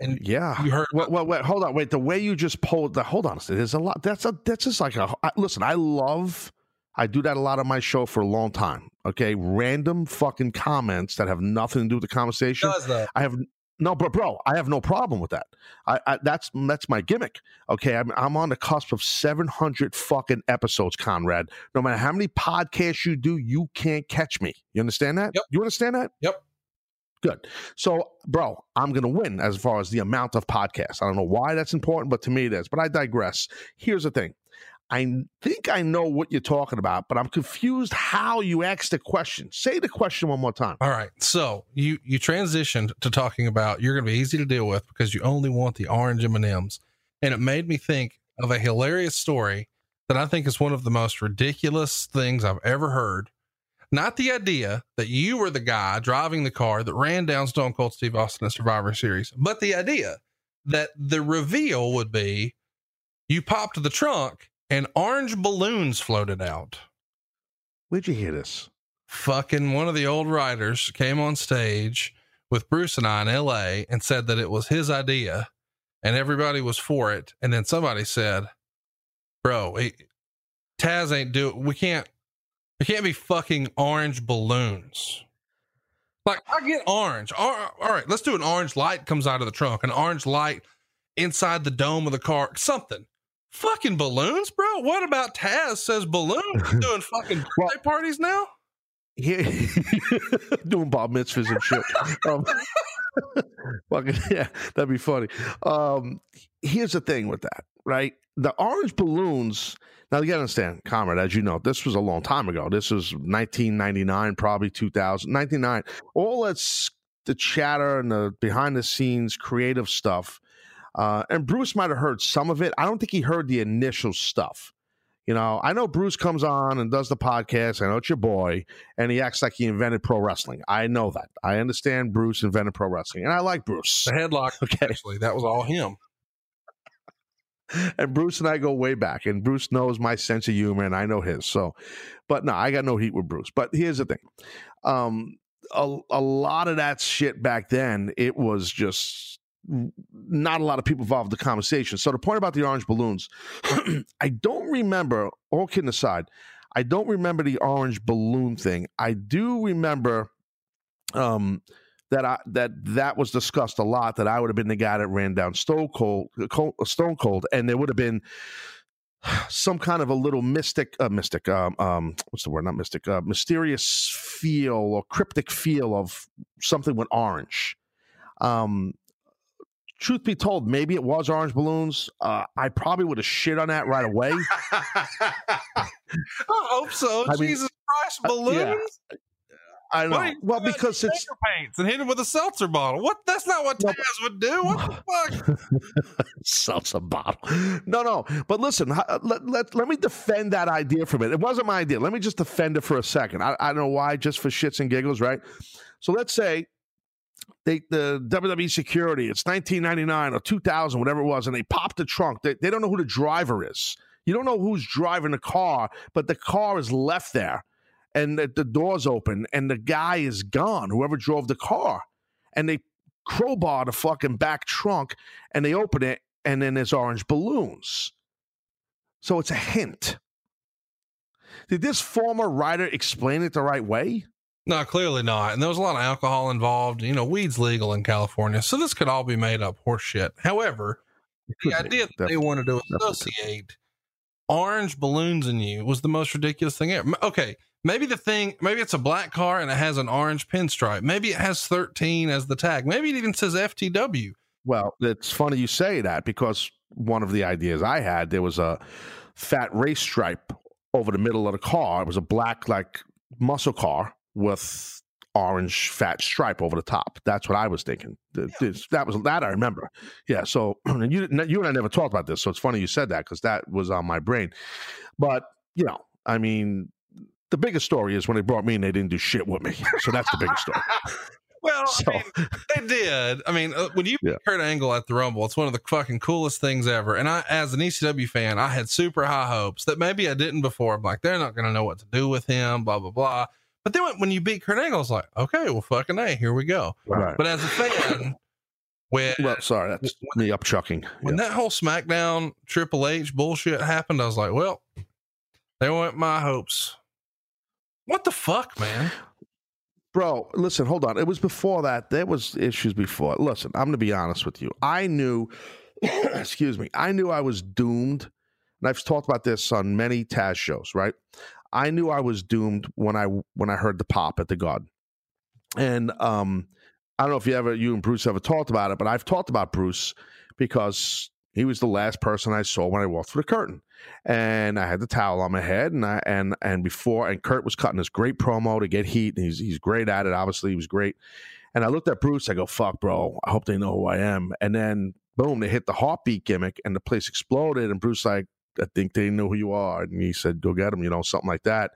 And Yeah. you heard Wait, wait, wait, hold on. Wait, the way you just pulled the hold on. There's a lot. That's a that's just like a. I, listen, I love. I do that a lot on my show for a long time. Okay, random fucking comments that have nothing to do with the conversation. I have no, bro, bro. I have no problem with that. I, I that's that's my gimmick. Okay, I'm I'm on the cusp of 700 fucking episodes, Conrad. No matter how many podcasts you do, you can't catch me. You understand that? Yep. You understand that? Yep. Good. So, bro, I'm gonna win as far as the amount of podcasts. I don't know why that's important, but to me it is. But I digress. Here's the thing. I think I know what you're talking about, but I'm confused how you asked the question. Say the question one more time. All right. So you you transitioned to talking about you're going to be easy to deal with because you only want the orange M and M's, and it made me think of a hilarious story that I think is one of the most ridiculous things I've ever heard. Not the idea that you were the guy driving the car that ran down Stone Cold Steve Austin at Survivor Series, but the idea that the reveal would be you popped the trunk and orange balloons floated out Where'd you hear this? fucking one of the old writers came on stage with Bruce and I in LA and said that it was his idea and everybody was for it. And then somebody said, bro, he, Taz ain't do we can't, we can't be fucking orange balloons. Like I get orange. All all right, let's do an orange light comes out of the trunk, an orange light inside the dome of the car, something. Fucking balloons, bro. What about Taz says balloons? Doing fucking birthday Well- parties now? Yeah, doing Bob mitzvahs and shit. Um, fucking, yeah, that'd be funny. Um, here's the thing with that, right? The orange balloons. Now you gotta understand, comrade. As you know, this was a long time ago. This was 1999, probably 2000, 99. All that's the chatter and the behind the scenes creative stuff. Uh, and Bruce might have heard some of it. I don't think he heard the initial stuff. You know, I know Bruce comes on and does the podcast. I know it's your boy, and he acts like he invented pro wrestling. I know that. I understand Bruce invented pro wrestling, and I like Bruce. The headlock, Okay. actually, that was all him. And Bruce and I go way back, and Bruce knows my sense of humor, and I know his. So, but no, I got no heat with Bruce. But here's the thing: um, a, a lot of that shit back then, it was just not a lot of people involved in the conversation. So the point about the orange balloons, I don't remember. All kidding aside, I don't remember the orange balloon thing. I do remember um, that I that that was discussed a lot. That I would have been the guy that ran down Stone Cold, Stone Cold, and there would have been some kind of a little mystic, uh, mystic, um, um, what's the word? Not mystic, uh, mysterious feel or cryptic feel of something with orange. Um, truth be told, maybe it was orange balloons. Uh, I probably would have shit on that right away. I hope so. I mean, Jesus Christ, uh, balloons. yeah. I know. Well, because it's paints and hit him with a seltzer bottle. What? That's not what No, Taz would do. What the fuck? seltzer bottle. No, no. But listen, uh, let, let, let me defend that idea for a minute. It wasn't my idea. Let me just defend it for a second. I, I don't know why, just for shits and giggles, right? So let's say they the WWE security, it's 1999 or 2000, whatever it was, and they pop the trunk. They, they don't know who the driver is. You don't know who's driving the car, but the car is left there and the, the door's open and the guy is gone, whoever drove the car. And they crowbar the fucking back trunk and they open it and then there's orange balloons. So it's a hint. Did this former writer explain it the right way? No, clearly not. And there was a lot of alcohol involved. You know, weed's legal in California, so this could all be made up horseshit. However, the idea that they wanted to associate orange balloons in you was the most ridiculous thing ever. Okay, maybe the thing, maybe it's a black car and it has an orange pinstripe. Maybe it has 13 as the tag. Maybe it even says FTW. Well, it's funny you say that because one of the ideas I had, there was a fat race stripe over the middle of the car. It was a black, like muscle car with orange fat stripe over the top. That's what I was thinking. Th- this- That was that I remember. Yeah. So and you you and I never talked about this, so it's funny you said that because that was on my brain. But you know, I mean, the biggest story is when they brought me and they didn't do shit with me. So that's the biggest story. Well, So- I mean, they did. I mean, uh, when you Yeah. Kurt Angle at the Rumble, it's one of the fucking coolest things ever. And I, as an ECW fan, I had super high hopes that maybe I didn't before. I'm like, they're not going to know what to do with him, blah blah blah. But then when, when you beat Kurt Angle, it's like, okay, well, fucking a, here we go. Right. But as a fan, when Well, sorry, that's me up chucking. when that whole SmackDown Triple H bullshit happened, I was like, well, there went my hopes. What the fuck, man? Bro, listen, hold on. It was before that. There was issues before. Listen, I'm going to be honest with you. I knew, excuse me, I knew I was doomed. And I've talked about this on many Taz shows, right? I knew I was doomed when I when I heard the pop at the Garden. And um I don't know if you ever you and Bruce ever talked about it, but I've talked about Bruce because he was the last person I saw when I walked through the curtain. And I had the towel on my head and I and and before and Kurt was cutting this great promo to get heat and he's he's great at it. Obviously, he was great. And I looked at Bruce, I go, fuck, bro, I hope they know who I am. And then boom, they hit the heartbeat gimmick and the place exploded. And Bruce like, I think they know who you are. And he said, go get him, you know, something like that.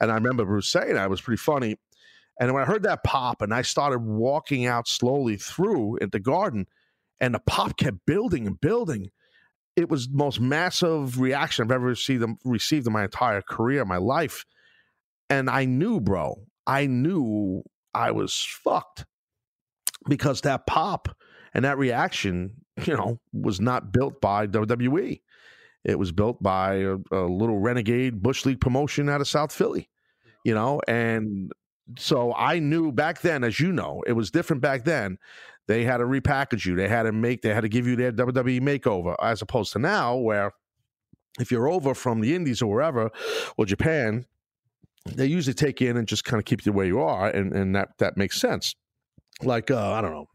And I remember Bruce saying that. It was pretty funny. And when I heard that pop and I started walking out slowly through at the garden, and the pop kept building and building, it was the most massive reaction I've ever received, received in my entire career, my life. And I knew, bro, I knew I was fucked because that pop and that reaction, you know, was not built by WWE. It was built by a, a little renegade Bush League promotion out of South Philly, you know, and so I knew back then, as you know, it was different back then. They had to repackage you. They had to make. They had to give you their WWE makeover, as opposed to now, where if you're over from the Indies or wherever, or Japan, they usually take you in and just kind of keep you where you are, and and that that makes sense. Like uh, I don't know,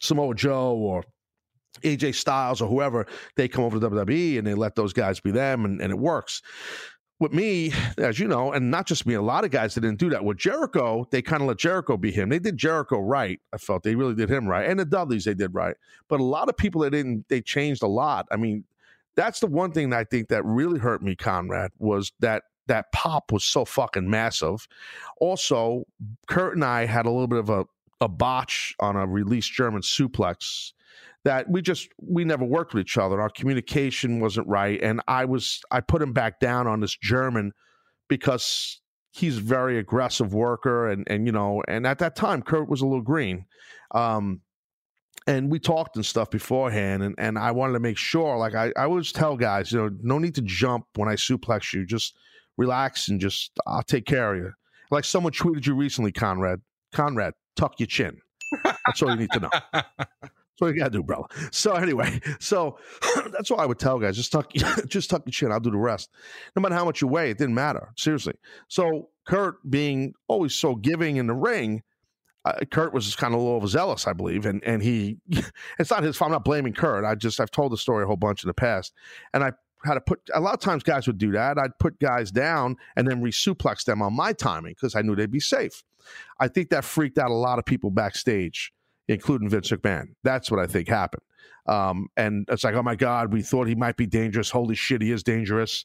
Samoa Joe or AJ Styles or whoever, they come over to WWE and they let those guys be them, and, and it works. With me, as you know, and not just me, a lot of guys that didn't do that. With Jericho, they kind of let Jericho be him. They did Jericho right. I felt they really did him right, and the Dudleys they did right. But a lot of people that didn't, they changed a lot. I mean, that's the one thing I think that really hurt me, Conrad, was that that pop was so fucking massive. Also, Kurt and I had a little bit of a a botch on a released German suplex that we just we never worked with each other. Our communication wasn't right, and I was I put him back down on this German because he's a very aggressive worker, and and you know, and at that time Kurt was a little green. Um, and we talked and stuff beforehand, and, and I wanted to make sure, like I, I always tell guys, you know, no need to jump when I suplex you. Just relax and just I'll take care of you. Like someone tweeted you recently, Conrad. Conrad, tuck your chin. That's all you need to know. What you gotta do, brother. So anyway, so that's what I would tell guys: just tuck, just tuck your chin. I'll do the rest. No matter how much you weigh, it didn't matter. Seriously. So Kurt, being always so giving in the ring, uh, Kurt was kind of a little overzealous, I believe, and and he, it's not his fault. I'm not blaming Kurt. I just I've told the story a whole bunch in the past, and I had to put a lot of times guys would do that. I'd put guys down and then resuplex them on my timing because I knew they'd be safe. I think that freaked out a lot of people backstage, including Vince McMahon. That's what I think happened. Um, and it's like, oh my God, we thought he might be dangerous. Holy shit, he is dangerous.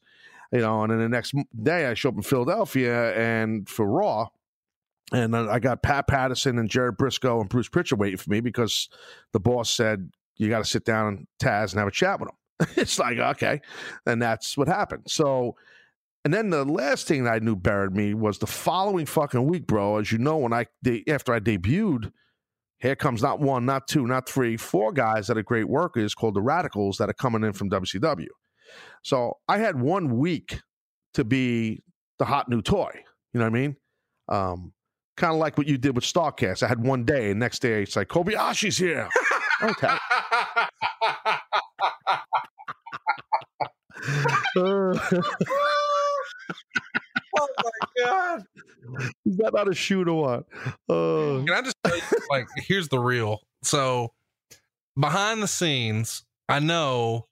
You know, and then the next day I show up in Philadelphia and for Raw, and I got Pat Patterson and Gerald Brisco and Bruce Pritchard waiting for me because the boss said you got to sit down and Taz and have a chat with him. it's like okay, and that's what happened. So, and then the last thing that I knew buried me was the following fucking week, bro. As you know, when I de- after I debuted, here comes not one, not two, not three, four guys that are great workers called the Radicals that are coming in from WCW. So I had one week to be the hot new toy. You know what I mean? Um, kind of like what you did with Starrcast. I had one day, and next day it's like Kobayashi's here. okay. Uh, oh my god! is that not a shoot or what? Uh, Can I just tell you, like, here's the real. So, behind the scenes, I know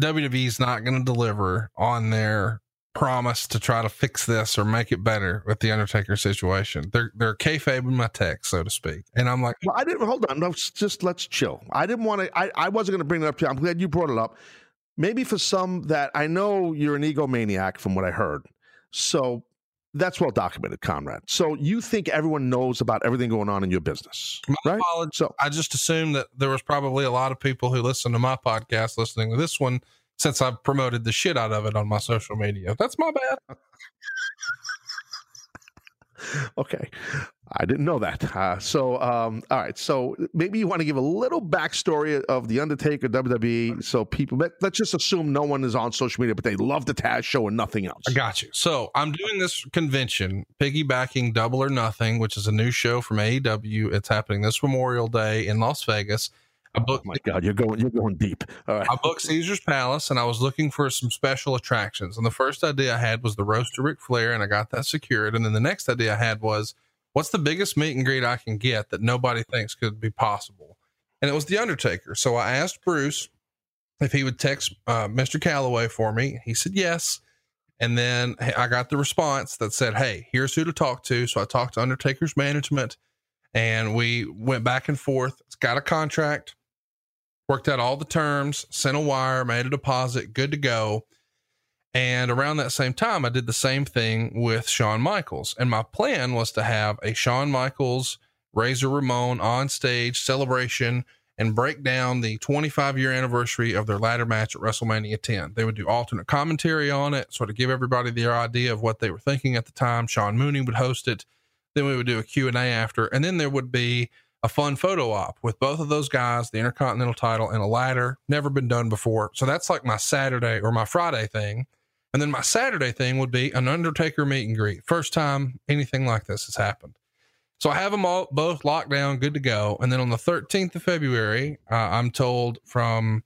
WWE's not going to deliver on their promise to try to fix this or make it better with the Undertaker situation. They're they're kayfabing my text, so to speak, and I'm like, well, I didn't hold on. No, just let's chill. I didn't want to. I, I wasn't going to bring it up to you. I'm glad you brought it up. Maybe for some that I know you're an egomaniac from what I heard. So that's well documented, Conrad. So you think everyone knows about everything going on in your business, My right? apologies. So I just assumed that there was probably a lot of people who listen to my podcast listening to this one since I've promoted the shit out of it on my social media. That's my bad. okay, I didn't know that. Uh, so um, all right, so maybe you want to give a little backstory of the Undertaker WWE, so people. Let, let's just assume no one is on social media, but they love the Taz show and nothing else. I got you. So I'm doing this convention, piggybacking Double or Nothing, which is a new show from AEW. It's happening this Memorial Day in Las Vegas. I Oh booked my God, you're going, you're going deep. All right. I booked Caesar's Palace and I was looking for some special attractions. And the first idea I had was the roast to Ric Flair, and I got that secured. And then the next idea I had was, what's the biggest meet and greet I can get that nobody thinks could be possible? And it was The Undertaker. So I asked Bruce if he would text uh, Mr. Calaway for me. He said yes. And then I got the response that said, Hey, here's who to talk to. So I talked to Undertaker's management and we went back and forth. Got a contract worked out all the terms, sent a wire, made a deposit, good to go. And around that same time, I did the same thing with Shawn Michaels. And my plan was to have a Shawn Michaels, Razor Ramon on stage celebration and break down the 25 year anniversary of their ladder match at WrestleMania 10. They would do alternate commentary on it, sort of give everybody their idea of what they were thinking at the time. Sean Mooney would host it. Then we would do a Q&A after, and then there would be a fun photo op with both of those guys, the Intercontinental title and a ladder. Never been done before. So that's like my Saturday or my Friday thing. And then my Saturday thing would be an Undertaker meet and greet. First time anything like this has happened. So I have them all both locked down, good to go. And then on the 13th of February, uh, I'm told from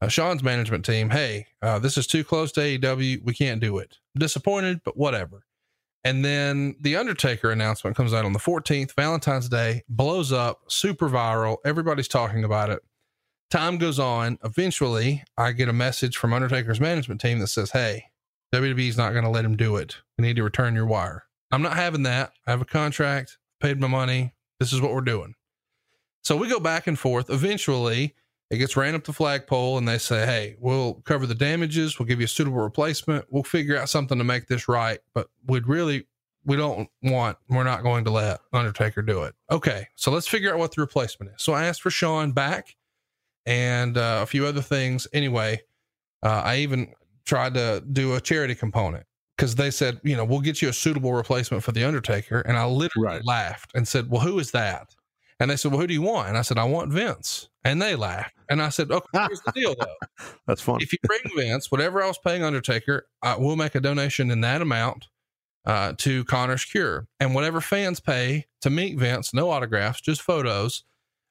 uh, Shawn's management team, hey, uh, this is too close to AEW. We can't do it. I'm disappointed, but whatever. And then the Undertaker announcement comes out on the 14th, Valentine's Day, blows up, super viral. Everybody's talking about it. Time goes on. Eventually, I get a message from Undertaker's management team that says, Hey, WWE's not going to let him do it. We need to return your wire. I'm not having that. I have a contract, paid my money. This is what we're doing. So we go back and forth. Eventually, it gets ran up the flagpole and they say, Hey, we'll cover the damages. We'll give you a suitable replacement. We'll figure out something to make this right. But we'd really, we don't want, we're not going to let Undertaker do it. Okay. So let's figure out what the replacement is. So I asked for Shawn back and uh, a few other things. Anyway, uh, I even tried to do a charity component because they said, you know, we'll get you a suitable replacement for the Undertaker. And I literally Right. laughed and said, Well, who is that? And they said, Well, who do you want? And I said, I want Vince. And they laughed. And I said, Okay, here's the deal though. That's fun. if you bring Vince, whatever I was paying Undertaker, I will make a donation in that amount uh, to Connor's Cure. And whatever fans pay to meet Vince, no autographs, just photos,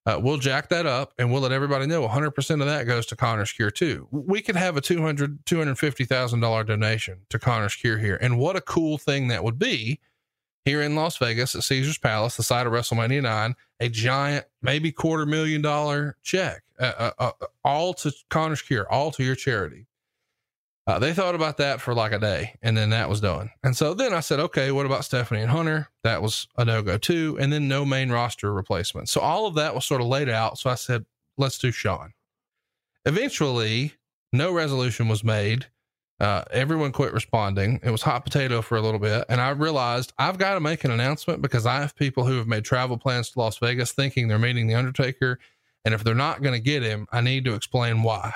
uh, we'll jack that up and we'll let everybody know 100% of that goes to Connor's Cure too. We could have a $200, $250,000 donation to Connor's Cure here. And what a cool thing that would be here in Las Vegas at Caesar's Palace, the site of WrestleMania 9, a giant, maybe quarter million dollar check, uh, uh, uh, all to Connor's Cure, all to your charity. Uh, they thought about that for like a day and then that was done. And so then I said, okay, what about Stephanie and Hunter? That was a no go too. And then no main roster replacement. So all of that was sort of laid out. So I said, let's do Shawn. Eventually, no resolution was made. Uh, everyone quit responding. It was hot potato for a little bit. And I realized I've got to make an announcement because I have people who have made travel plans to Las Vegas thinking they're meeting The Undertaker. And if they're not going to get him, I need to explain why.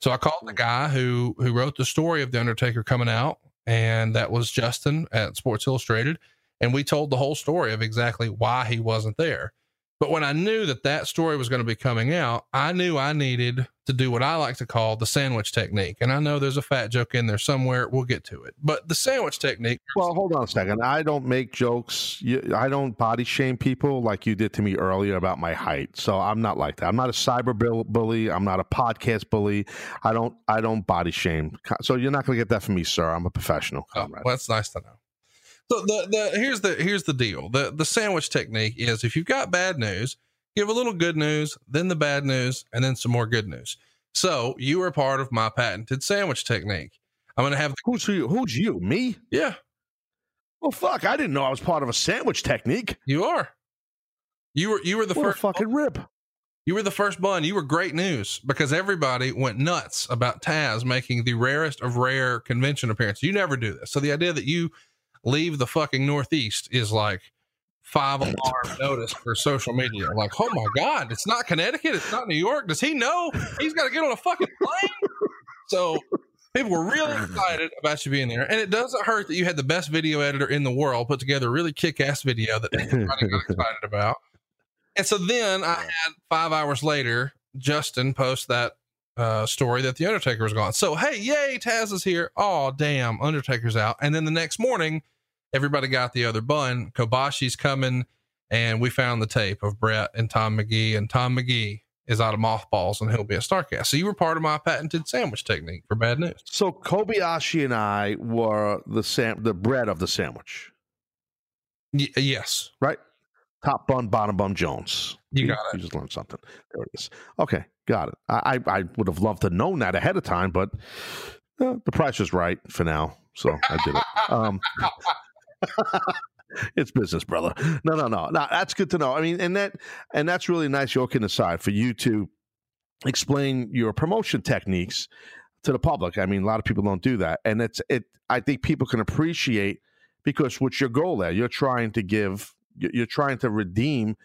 So I called the mm-hmm. guy who who wrote the story of the Undertaker coming out, and that was Justin at Sports Illustrated, and we told the whole story of exactly why he wasn't there. But when I knew that that story was going to be coming out, I knew I needed to do what I like to call the sandwich technique. And I know there's a fat joke in there somewhere. We'll get to it. But the sandwich technique. Well, hold on a second. I don't make jokes. I don't body shame people like you did to me earlier about my height. So I'm not like that. I'm not a cyber bully. I'm not a podcast bully. I don't. I don't body shame. So you're not going to get that from me, sir. I'm a professional. Oh, Comrade. well, that's nice to know. So the, the here's the here's the deal. The the sandwich technique is if you've got bad news, give a little good news, then the bad news, and then some more good news. So you are part of my patented sandwich technique. I'm gonna have the Who's you? Who's you? Me? yeah, Well, fuck. I didn't know I was part of a sandwich technique. you are. You were you were the What first fucking rip. You were the first bun. You were great news because everybody went nuts about Taz making the rarest of rare convention appearances. You never do this. So the idea that you leave the fucking Northeast is like five alarm notice for social media. Like, oh my God, it's not Connecticut, it's not New York. Does he know he's got to get on a fucking plane? So people were really excited about you being there. And it doesn't hurt that you had the best video editor in the world put together a really kick ass video that everybody got excited about. And so then I had five hours later, Justin post that uh, story that the Undertaker was gone. So hey, yay, Taz is here. Oh damn, Undertaker's out. And then the next morning, everybody got the other bun. Kobashi's coming, and we found the tape of Bret and Tom Magee, and Tom Magee is out of mothballs and he'll be a Starrcast. So you were part of my patented sandwich technique for bad news. So Kobayashi and I were the sam the bread of the sandwich. Y- yes. Right? Top bun, bottom bun Jones. You got it. You just learned something. There it is. Okay, got it. I I, I would have loved to known that ahead of time, but uh, the price was right for now, so I did it. Um, it's business, brother. No, no, no, no. That's good to know. I mean, and that and that's really nice, joking aside, for you to explain your promotion techniques to the public. I mean, a lot of people don't do that, and it's it. I think people can appreciate because what's your goal there? You're trying to give. You're trying to redeem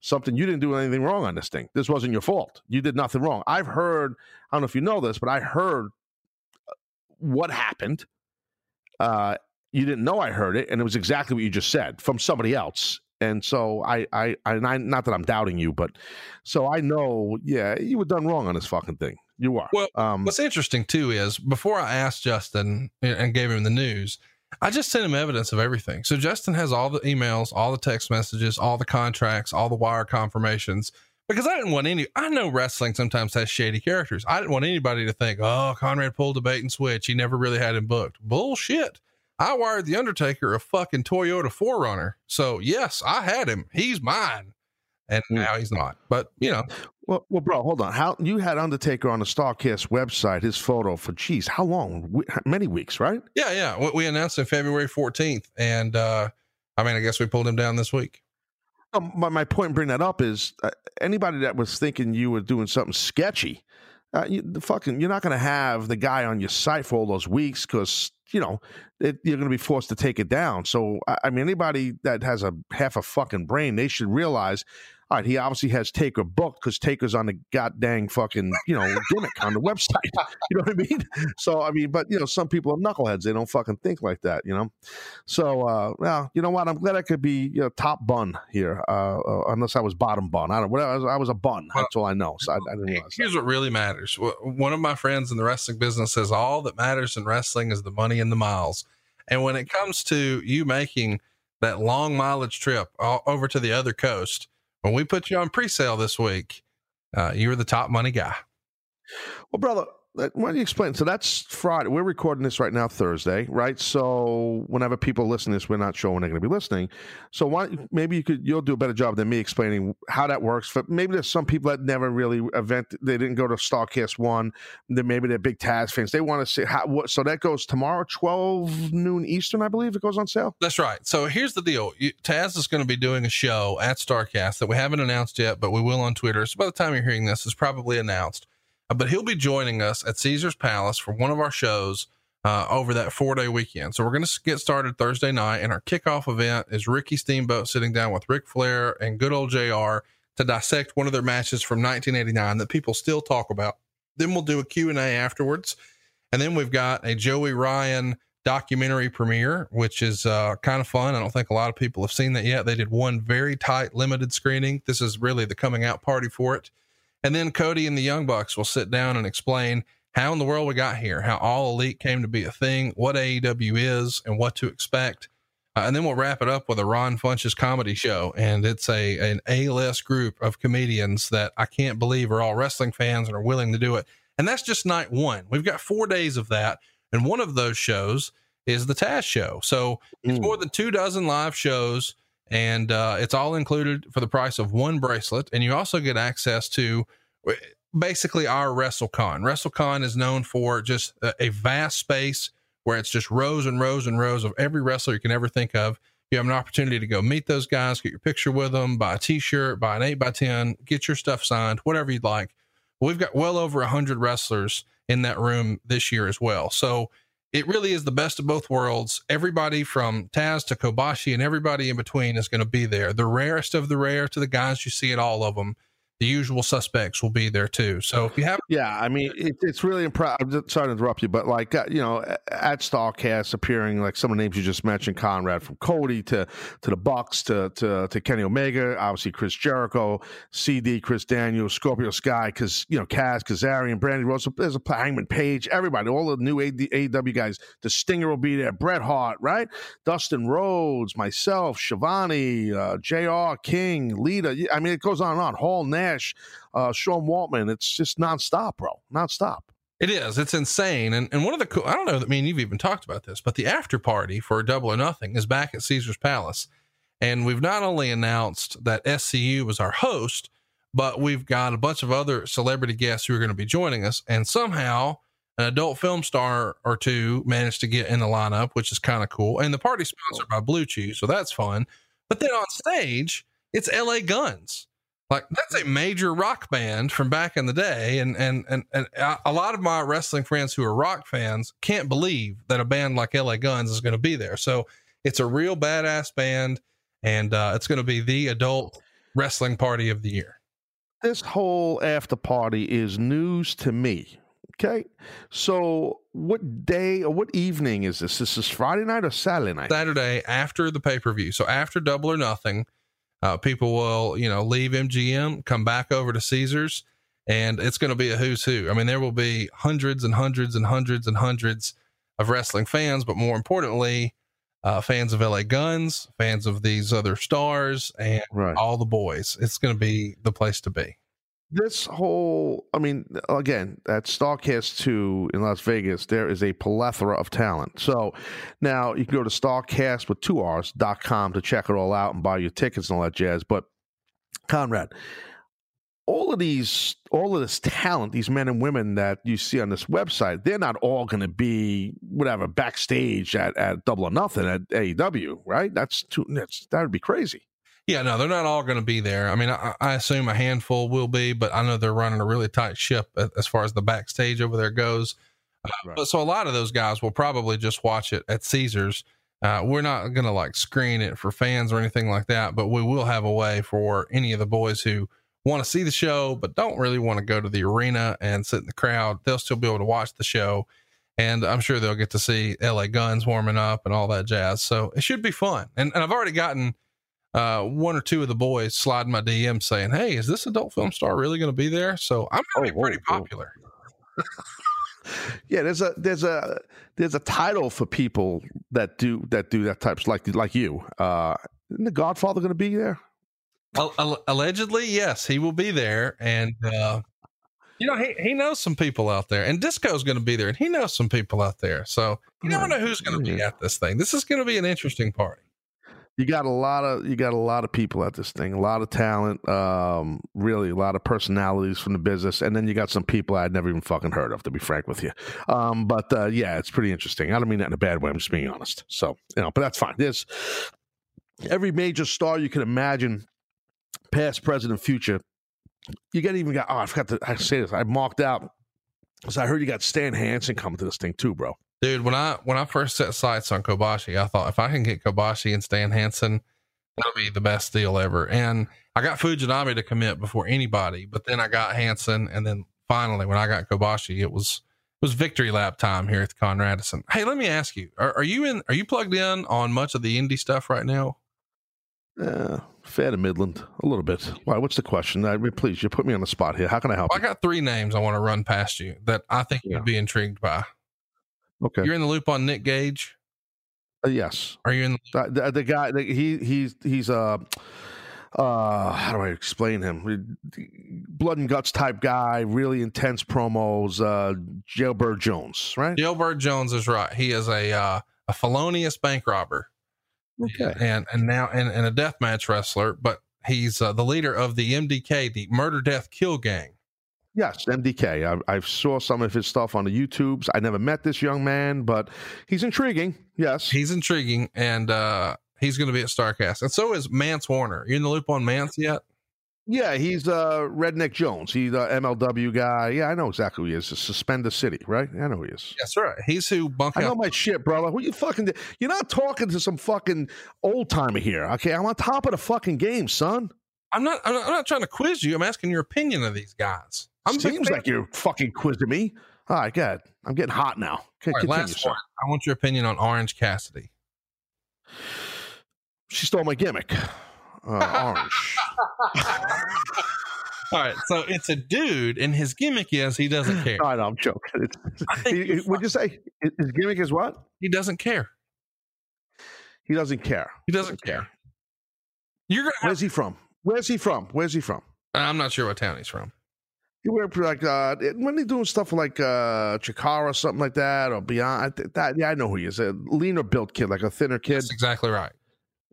something you didn't do anything wrong on this thing. This wasn't your fault. You did nothing wrong. I've heard. I don't know if you know this, but I heard uh, what happened. Uh, you didn't know I heard it, and it was exactly what you just said from somebody else. And so I, I, I, I not that I'm doubting you, but so I know, yeah, you were done wrong on this fucking thing. You are. Well, um, what's interesting too is before I asked Justin and gave him the news, I just sent him evidence of everything. So Justin has all the emails, all the text messages, all the contracts, all the wire confirmations. Because I didn't want any. I know wrestling sometimes has shady characters. I didn't want anybody to think, "Oh, Conrad pulled a bait and switch. He never really had him booked." Bullshit. I wired the Undertaker a fucking Toyota 4Runner. So yes, I had him. He's mine. And mm. now he's not. But you know. Well, well, bro, hold on. How you had Undertaker on the Starrcast website? His photo for geez, how long? Many weeks, right? Yeah, yeah. We announced it February 14th, and uh I mean, I guess we pulled him down this week. Um, my, my point in bringing that up is uh, anybody that was thinking you were doing something sketchy, uh, you, the fucking, you're not going to have the guy on your site for all those weeks because you know, it, you're going to be forced to take it down. So, I mean, anybody that has a half a fucking brain, they should realize all right, he obviously has Taker booked because Taker's on the goddamn fucking, you know, gimmick on the website. You know what I mean? So, I mean, but, you know, some people are knuckleheads. They don't fucking think like that, you know? So, uh, well, you know what? I'm glad I could be you know, top bun here, uh, uh, unless I was bottom bun. I don't know. I was, I was a bun. That's all I know. So I, I didn't realize Here's that. what really matters. One of my friends in the wrestling business says all that matters in wrestling is the money and the miles. And when it comes to you making that long mileage trip over to the other coast, when we put you on pre-sale this week, uh, you were the top money guy. Well, brother, why don't you explain? So that's Friday. We're recording this right now, Thursday, right? So whenever people listen to this, we're not sure when they're going to be listening. So why maybe you could you'll do a better job than me explaining how that works. But maybe there's some people that never really event. They didn't go to Starrcast one. Then maybe they're big Taz fans. They want to see how. What, so that goes tomorrow, twelve noon Eastern, I believe. It goes on sale. That's right. So here's the deal. You, Taz is going to be doing a show at Starrcast that we haven't announced yet, but we will on Twitter. So by the time you're hearing this, it's probably announced but he'll be joining us at Caesar's Palace for one of our shows uh, over that four day weekend. So we're going to get started Thursday night, and our kickoff event is Ricky Steamboat sitting down with Ric Flair and good old JR to dissect one of their matches from 1989 that people still talk about. Then we'll do a Q&A afterwards. And then we've got a Joey Ryan documentary premiere, which is uh, kind of fun. I don't think a lot of people have seen that yet. They did one very tight, limited screening. This is really the coming out party for it. And then Cody and the Young Bucks will sit down and explain how in the world we got here, how all elite came to be a thing, what AEW is, and what to expect. Uh, and then we'll wrap it up with a Ron Funches comedy show. And it's a an A-list group of comedians that I can't believe are all wrestling fans and are willing to do it. And that's just night one. We've got four days of that. And one of those shows is the Taz show. So it's mm. more than two dozen live shows and uh, it's all included for the price of one bracelet. And you also get access to basically our WrestleCon. WrestleCon is known for just a, a vast space where it's just rows and rows and rows of every wrestler you can ever think of. You have an opportunity to go meet those guys, get your picture with them, buy a T-shirt, buy an eight by ten, get your stuff signed, whatever you'd like. We've got well over hundred wrestlers in that room this year as well. So it really is the best of both worlds. Everybody from Taz to Kobashi and everybody in between is going to be there. The rarest of the rare to the guys you see at all of them the usual suspects will be there too. So if you have, yeah, I mean, it, it's really impressive. I'm just, sorry to interrupt you, but like uh, you know, at Starrcast appearing like some of the names you just mentioned, Conrad from Cody to to the Bucks to to to Kenny Omega, obviously Chris Jericho, CD, Chris Daniels, Scorpio Sky, because you know Kaz, Kazarian, Brandi Rhodes, there's a Hangman Page, everybody, all the new AEW guys. The Stinger will be there, Bret Hart, right? Dustin Rhodes, myself, Schiavone, uh, JR King, Lita. I mean, it goes on and on. Hall Nash Nash, uh, Sean Waltman. It's just nonstop, bro. Nonstop. It is. It's insane. And and one of the cool, I don't know that me and you've even talked about this, but the after party for Double or Nothing is back at Caesar's Palace. And we've not only announced that SCU was our host, but we've got a bunch of other celebrity guests who are going to be joining us. And somehow an adult film star or two managed to get in the lineup, which is kind of cool. And the party sponsored by BlueChew, so that's fun. But then on stage, it's LA Guns. Like that's a major rock band from back in the day, and and and and a lot of my wrestling friends who are rock fans can't believe that a band like LA Guns is going to be there. So it's a real badass band, and uh, it's going to be the adult wrestling party of the year. This whole after party is news to me. Okay, so what day or what evening is this? This is Friday night or Saturday night? Saturday after the pay per view. So after Double or Nothing uh, people will, you know, leave MGM, come back over to Caesars, and it's going to be a who's who. I mean, there will be hundreds and hundreds and hundreds and hundreds of wrestling fans, but more importantly, uh, fans of LA Guns, fans of these other stars, and right. all the boys. It's going to be the place to be this whole i mean again at starrcast 2 in las vegas there is a plethora of talent. So now you can go to starrcast with two r's.com to check it all out and buy your tickets and all that jazz. But conrad all of these all of this talent these men and women that you see on this website they're not all going to be whatever backstage at, at double or nothing at aew right? That's too that's that would be crazy yeah, no, they're not all going to be there. I mean, I, I, assume a handful will be, but I know they're running a really tight ship as far as the backstage over there goes. Uh, right. But so a lot of those guys will probably just watch it at Caesars. Uh, we're not going to like screen it for fans or anything like that, but we will have a way for any of the boys who want to see the show but don't really want to go to the arena and sit in the crowd. They'll still be able to watch the show. And I'm sure they'll get to see LA Guns warming up and all that jazz. So it should be fun. And, and I've already gotten uh, one or two of the boys slide my DM saying, "Hey, is this adult film star really going to be there?" So I'm going to oh, be pretty whoa, popular. yeah, there's a there's a there's a title for people that do that do that types like like you. Uh, isn't the Godfather going to be there? allegedly, yes, he will be there, and uh, you know he he knows some people out there, and Disco's going to be there, and he knows some people out there. So you never know who's going to be at this thing. This is going to be an interesting party you got a lot of you got a lot of people at this thing, a lot of talent, um, really a lot of personalities from the business, and then you got some people I'd never even fucking heard of, to be frank with you. Um, but uh, yeah, it's pretty interesting. I don't mean that in a bad way. I'm just being honest. So you know, but that's fine. There's every major star you can imagine, past, present, and future. You got even got. Oh, I forgot to I say this. I marked out because I heard you got Stan Hansen coming to this thing too, bro. Dude, when I when I first set sights on Kobashi, I thought if I can get Kobashi and Stan Hansen, that'll be the best deal ever. And I got Fujinami to commit before anybody, but then I got Hansen, and then finally when I got Kobashi, it was it was victory lap time here at the Conrad Hey, let me ask you: are, are, you in? Are you plugged in on much of the indie stuff right now? Uh, fair to Midland, a little bit. Why? What's the question? I mean, please, you put me on the spot here. How can I help? Well, I got three names I want to run past you that I think yeah. you'd be intrigued by. Okay. You're in the loop on Nick Gage. Uh, yes. Are you in the, the, the guy? The, he he's he's a. Uh, uh, how do I explain him? Blood and guts type guy, really intense promos. Uh, Jailbird Jones, right? Jailbird Jones is right. He is a uh, a felonious bank robber. Okay. And and now and, and a death match wrestler, but he's uh, the leader of the MDK, the Murder Death Kill Gang. Yes, MDK. I, I, saw some of his stuff on the YouTubes. I never met this young man, but he's intriguing. Yes, he's intriguing, and uh, he's going to be at Starrcast, and so is Mance Warner. You in the loop on Mance yet? Yeah, he's uh Redneck Jones. He's a MLW guy. Yeah, I know exactly who he is. Suspender City, right? I know who he is. That's right. He's who Bunk I know my shit, brother. What you fucking? do- You're not talking to some fucking old timer here. Okay, I'm on top of the fucking game, son. I'm not, I'm not. I'm not trying to quiz you. I'm asking your opinion of these guys. I'm Seems like you're fucking quizzing me. All right, good. I'm getting hot now. Okay, All right, continue, last sir. one. I want your opinion on Orange Cassidy. She stole my gimmick. Uh, orange. All right, so it's a dude, and his gimmick is he doesn't care. I know, I'm joking. It's, he- what'd you say? His gimmick is what? He doesn't care. He doesn't care. He doesn't care. You're gonna. Where's he from? Where's he from? Where's he from? I'm not sure what town he's from. He worked for like uh when they doing stuff like uh Chikara or something like that or beyond I that yeah I know who he is a leaner built kid like a thinner kid. That's exactly right.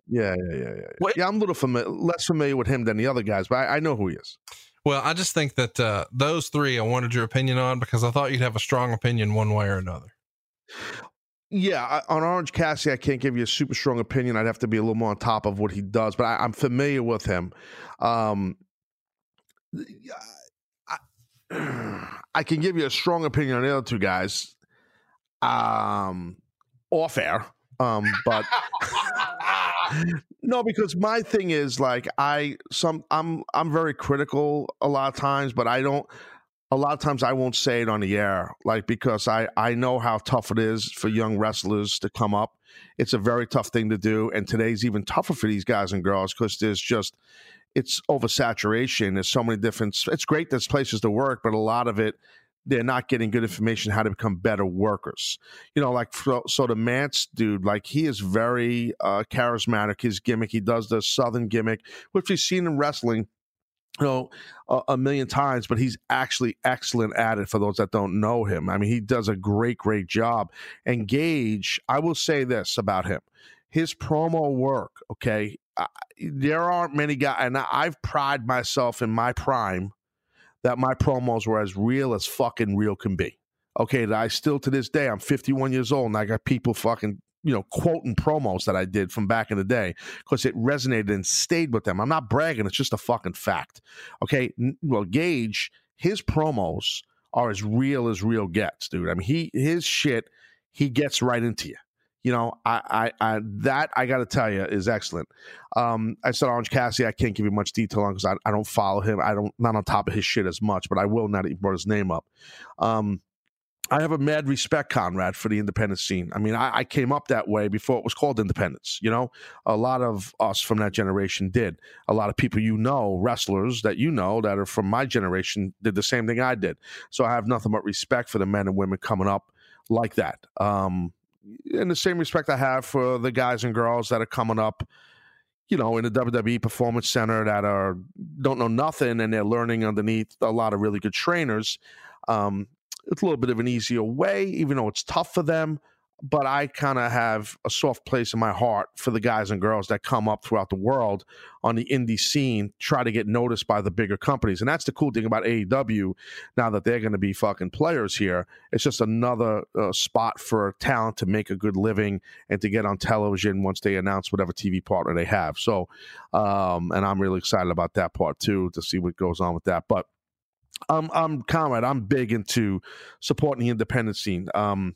yeah yeah yeah yeah yeah, yeah I'm a little familiar less familiar with him than the other guys but I, I know who he is. Well, I just think that uh, those three I wanted your opinion on because I thought you'd have a strong opinion one way or another. yeah I, on Orange Cassidy I can't give you a super strong opinion. I'd have to be a little more on top of what he does but I, I'm familiar with him. Um I, can give you a strong opinion on the other two guys um off air um but no because my thing is like i some i'm i'm very critical a lot of times but i don't a lot of times i won't say it on the air like because i i know how tough it is for young wrestlers to come up. It's a very tough thing to do and today's even tougher for these guys and girls because there's just it's oversaturation there's so many different it's great there's places to work but a lot of it they're not getting good information how to become better workers you know, like so, the Mance dude, like he is very uh, charismatic. His gimmick, he does the Southern gimmick, which we've seen in wrestling, you know, a, a million times. But he's actually excellent at it. For those that don't know him, I mean, he does a great, great job. And Gage, I will say this about him: his promo work. Okay, there aren't many guys, and I've pride myself in my prime that my promos were as real as fucking real can be okay, that I still to this day, I'm 51 years old and I got people fucking, you know, quoting promos that I did from back in the day because it resonated and stayed with them. I'm not bragging, it's just a fucking fact. Okay. Well, Gage, his promos are as real as real gets, dude. I mean, he, his shit, he gets right into you. You know, I, I, I that I got to tell you is excellent. Um, I said Orange Cassidy. I can't give you much detail on because I, I don't follow him. I don't not on top of his shit as much, but I will now that you brought his name up. Um, I have a mad respect, Conrad, for the independent scene. I mean, I, I came up that way before it was called independence. You know, a lot of us from that generation did. A lot of people you know, wrestlers that you know that are from my generation, did the same thing I did. So I have nothing but respect for the men and women coming up like that. Um, and the same respect I have for the guys and girls that are coming up you know, in the WWE Performance Center that are don't know nothing and they're learning underneath a lot of really good trainers. Um, it's a little bit of an easier way, even though it's tough for them. But I kind of have a soft place in my heart for the guys and girls that come up throughout the world on the indie scene, try to get noticed by the bigger companies. And that's the cool thing about AEW now that they're going to be fucking players here. It's just another uh, spot for talent to make a good living and to get on television once they announce whatever TV partner they have. So, um, and I'm really excited about that part too to see what goes on with that. But I'm I'm Conrad. I'm big into supporting the independent scene. Um,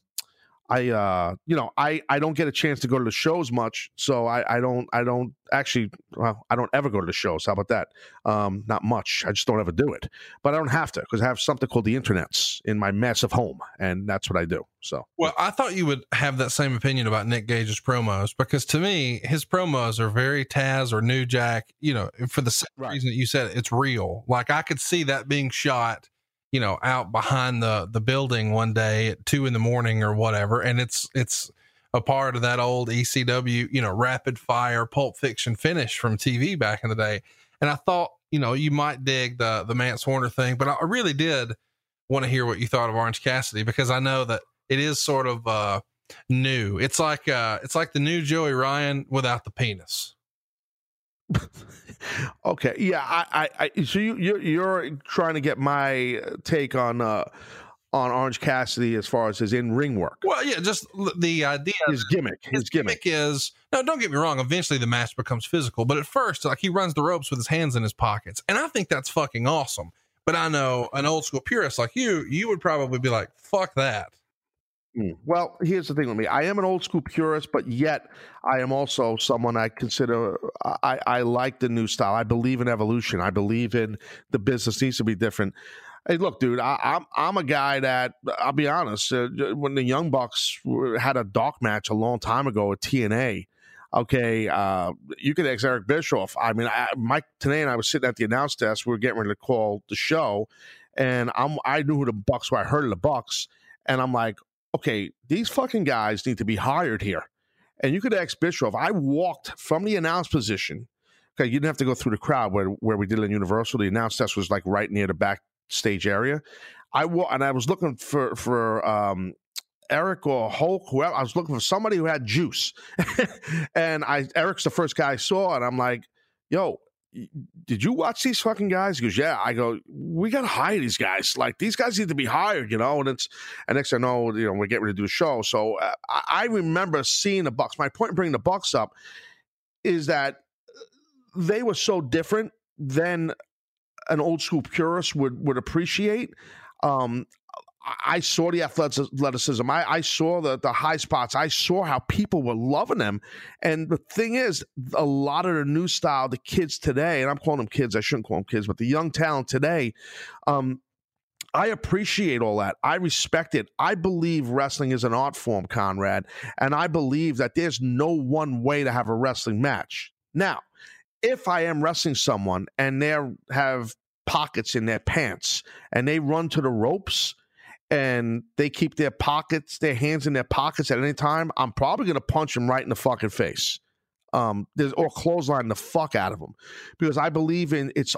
I uh, you know, I I don't get a chance to go to the shows much, so I I don't I don't actually well I don't ever go to the shows. How about that? Um, not much. I just don't ever do it, but I don't have to because I have something called the internets in my massive home, and that's what I do. So Well, I thought you would have that same opinion about Nick Gage's promos because to me, his promos are very Taz or New Jack, you know, for the same Right. reason that you said it's real. Like I could see that being shot, you know, out behind the the building one day at two in the morning or whatever. And it's it's a part of that old ECW, you know, rapid fire pulp fiction finish from TV back in the day. And I thought, you know, you might dig the the Mance Warner thing, but I really did want to hear what you thought of Orange Cassidy because I know that it is sort of uh new. It's like uh it's like the new Joey Ryan without the penis. okay, yeah, I, I, I so you you're you're trying to get my take on uh on Orange Cassidy as far as his in ring work. Well, yeah, just the idea. His gimmick. His, his gimmick. gimmick is no. Don't get me wrong. Eventually, the match becomes physical, but at first, like he runs the ropes with his hands in his pockets, and I think that's fucking awesome. But I know an old school purist like you, you would probably be like, "Fuck that." Mm. Well, here's the thing with me. I am an old school purist, but yet I am also someone I consider I, I like the new style. I believe in evolution. I believe in the business needs to be different. Hey, look, dude, I, I'm I'm a guy that I'll be honest. Uh, when the Young Bucks had a dark match a long time ago at TNA, okay, uh, you could ask Eric Bischoff. I mean, I, Mike Tenay and I was sitting at the announce desk. We were getting ready to call the show, and I'm I knew who the Bucks were. I heard of the Bucks, and I'm like, okay, these fucking guys need to be hired here. And you could ask Bischoff. I walked from the announce position. Okay, you didn't have to go through the crowd where where we did it in Universal. The announce desk was like right near the backstage area. I wa- and I was looking for for um, Eric or Hulk, whoever. I was looking for somebody who had juice. and I Eric's the first guy I saw, and I'm like, yo, did you watch these fucking guys? He goes, yeah. I go, we got to hire these guys. Like these guys need to be hired, you know. And it's and next I know, you know, we're getting ready to do a show. So uh, I, I remember seeing the Bucks. My point in bringing the Bucks up is that they were so different than an old school purist would would appreciate. Um, I- saw the athleticism. I, I saw the the high spots. I saw how people were loving them. And the thing is, a lot of the new style, the kids today, and I'm calling them kids. I shouldn't call them kids, but the young talent today, um, I appreciate all that. I respect it. I believe wrestling is an art form, Conrad, and I believe that there's no one way to have a wrestling match. Now, if I am wrestling someone and they have pockets in their pants and they run to the ropes and they keep their pockets, their hands in their pockets at any time, I'm probably going to punch them right in the fucking face. Um, there's or clothesline the fuck out of them because I believe in it's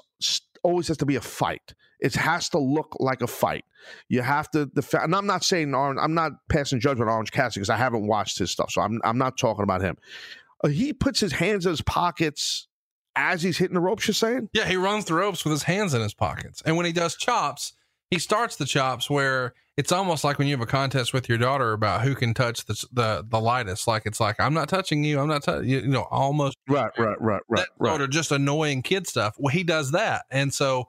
always has to be a fight. It has to look like a fight. You have to defend. And I'm not saying Orange. I'm not passing judgment on Orange Cassidy because I haven't watched his stuff, so I'm I'm not talking about him. Uh, he puts his hands in his pockets as he's hitting the ropes. You're saying? Yeah, he runs the ropes with his hands in his pockets, and when he does chops, he starts the chops where it's almost like when you have a contest with your daughter about who can touch the the, the lightest. Like it's like I'm not touching you. I'm not touching you. You know, almost Right, right, right, right, right. of just annoying kid stuff. Well, he does that, and so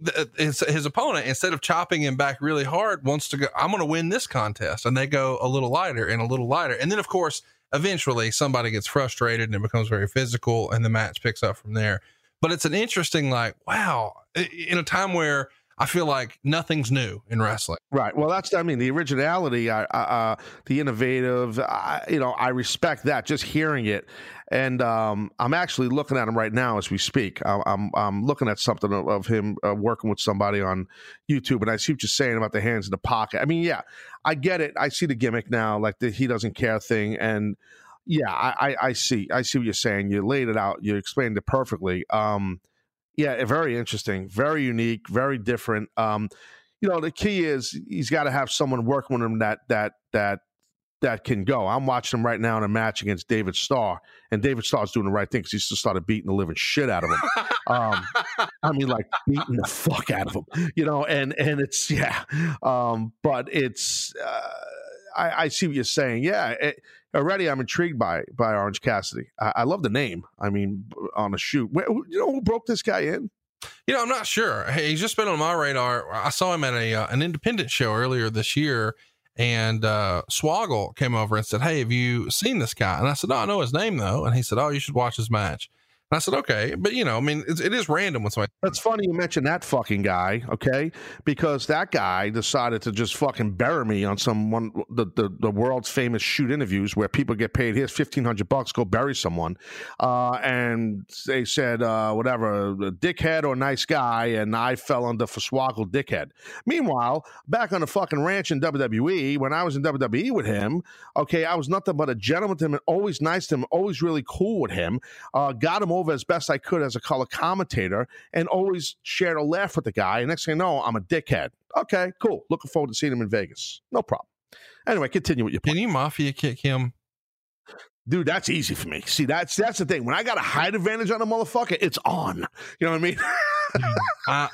the, uh, his, his opponent, instead of chopping him back really hard, wants to go. I'm going to win this contest, and they go a little lighter and a little lighter, and then of course, eventually somebody gets frustrated and it becomes very physical, and the match picks up from there. But it's an interesting, like, wow, in a time where I feel like nothing's new in wrestling. Right. Well, that's I mean the originality, uh, uh, the innovative. You know, I respect that. Just hearing it, and um, I'm actually looking at him right now as we speak. I'm I'm looking at something of, of him uh, working with somebody on YouTube, and I see what you're saying about the hands in the pocket. I mean, yeah, I get it. I see the gimmick now, like the he doesn't care thing, and yeah, I, I, I see. I see what you're saying. You laid it out. You explained it perfectly. Um, yeah, very interesting, very unique, very different. Um, you know, the key is he's got to have someone working with him that that that that can go. I'm watching him right now in a match against David Starr, and David Starr's doing the right thing because he's just started beating the living shit out of him. um, I mean, like beating the fuck out of him, you know. And and it's yeah, um, but it's uh, I, I see what you're saying. Yeah, it, already I'm intrigued by by Orange Cassidy. I, I love the name. I mean, on a shoot, Where, you know who broke this guy in? You know, I'm not sure. Hey, he's just been on my radar. I saw him at a uh, an independent show earlier this year, and uh, Swoggle came over and said, "Hey, have you seen this guy?" And I said, "No, I know his name though." And he said, "Oh, you should watch his match." I said, "Okay," but you know, I mean, it is random when somebody. That's funny you mentioned that fucking guy, okay? Because that guy decided to just fucking bury me on some one the, the, the world's famous shoot interviews where people get paid here's fifteen hundred bucks, go bury someone. Uh, and they said uh, whatever, dickhead or nice guy, and I fell under Swoggle dickhead. Meanwhile, back on the fucking ranch in WWE, when I was in WWE with him, okay, I was nothing but a gentleman to him and always nice to him, always really cool with him. Uh, got him over as best I could as a color commentator and always shared a laugh with the guy. And next thing you know, I'm a dickhead. Okay, cool. Looking forward to seeing him in Vegas. No problem. Anyway, continue with your point. Can you mafia kick him? Dude, that's easy for me. See, that's that's the thing. When I got a height advantage on a motherfucker, it's on. You know what I mean? I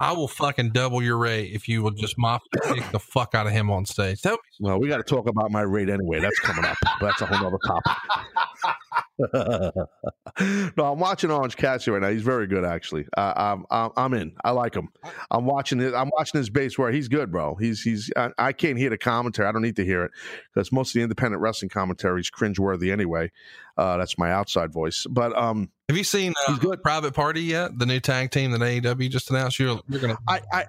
I will fucking double your rate if you will just mop kick the fuck out of him on stage. That Well, we got to talk about my rate anyway. That's coming up. That's a whole other topic. no, I'm watching Orange Cassidy right now. He's very good, actually. Uh, I'm, I'm I'm in. I like him. I'm watching it. I'm watching his base where he's good, bro. He's he's. I, I can't hear the commentary. I don't need to hear it because most of the independent wrestling commentary is cringeworthy anyway. Uh, that's my outside voice. But um, Have you seen uh, good. Private Party yet? The new tag team that AEW just announced. You're, you're gonna. I I, I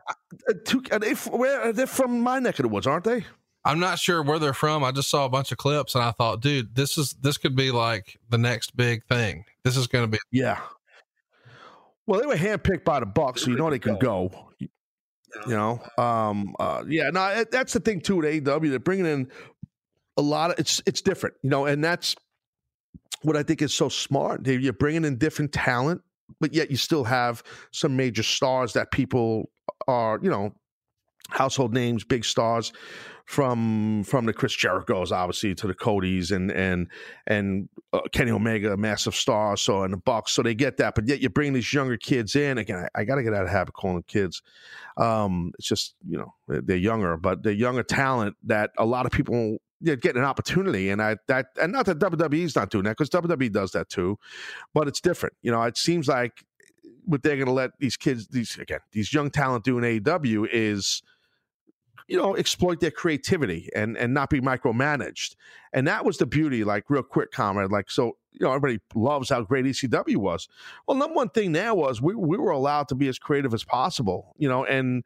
uh, two, are they f- where they're from my neck of the woods, aren't they? I'm not sure where they're from. I just saw a bunch of clips and I thought, dude, this is this could be like the next big thing. This is going to be. Yeah. Well, they were handpicked by the Bucks, so you know they can go. You know, um, uh, yeah. Now that's the thing too with AEW. They're bringing in a lot of it's it's different, you know, and that's what I think is so smart. You're bringing in different talent, but yet you still have some major stars that people are, you know, household names, big stars from from the Chris Jericho's obviously to the Codys and and and uh, Kenny Omega, massive star, so and the Bucks, so they get that. But yet you bring these younger kids in again. I, I got to get out of habit calling kids. Um, it's just you know they're, they're younger, but they're younger talent that a lot of people they're getting an opportunity, and I that and not that WWE's not doing that because WWE does that too, but it's different. You know, it seems like what they're going to let these kids, these again, these young talent do in AEW is you know exploit their creativity and and not be micromanaged and that was the beauty like real quick Conrad like so you know everybody loves how great ecw was well number one thing now was we, we were allowed to be as creative as possible you know and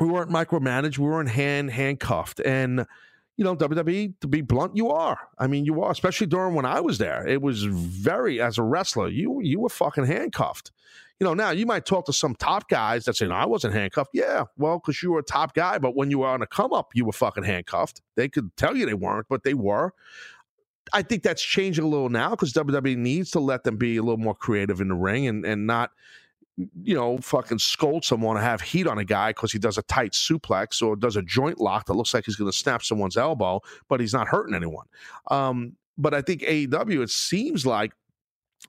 we weren't micromanaged we weren't hand handcuffed and you know wwe to be blunt you are i mean you are especially during when i was there it was very as a wrestler you you were fucking handcuffed you know, now you might talk to some top guys that say, no, I wasn't handcuffed. Yeah, well, because you were a top guy, but when you were on a come up, you were fucking handcuffed. They could tell you they weren't, but they were. I think that's changing a little now because WWE needs to let them be a little more creative in the ring and, and not, you know, fucking scold someone or have heat on a guy because he does a tight suplex or does a joint lock that looks like he's going to snap someone's elbow, but he's not hurting anyone. Um, but I think AEW, it seems like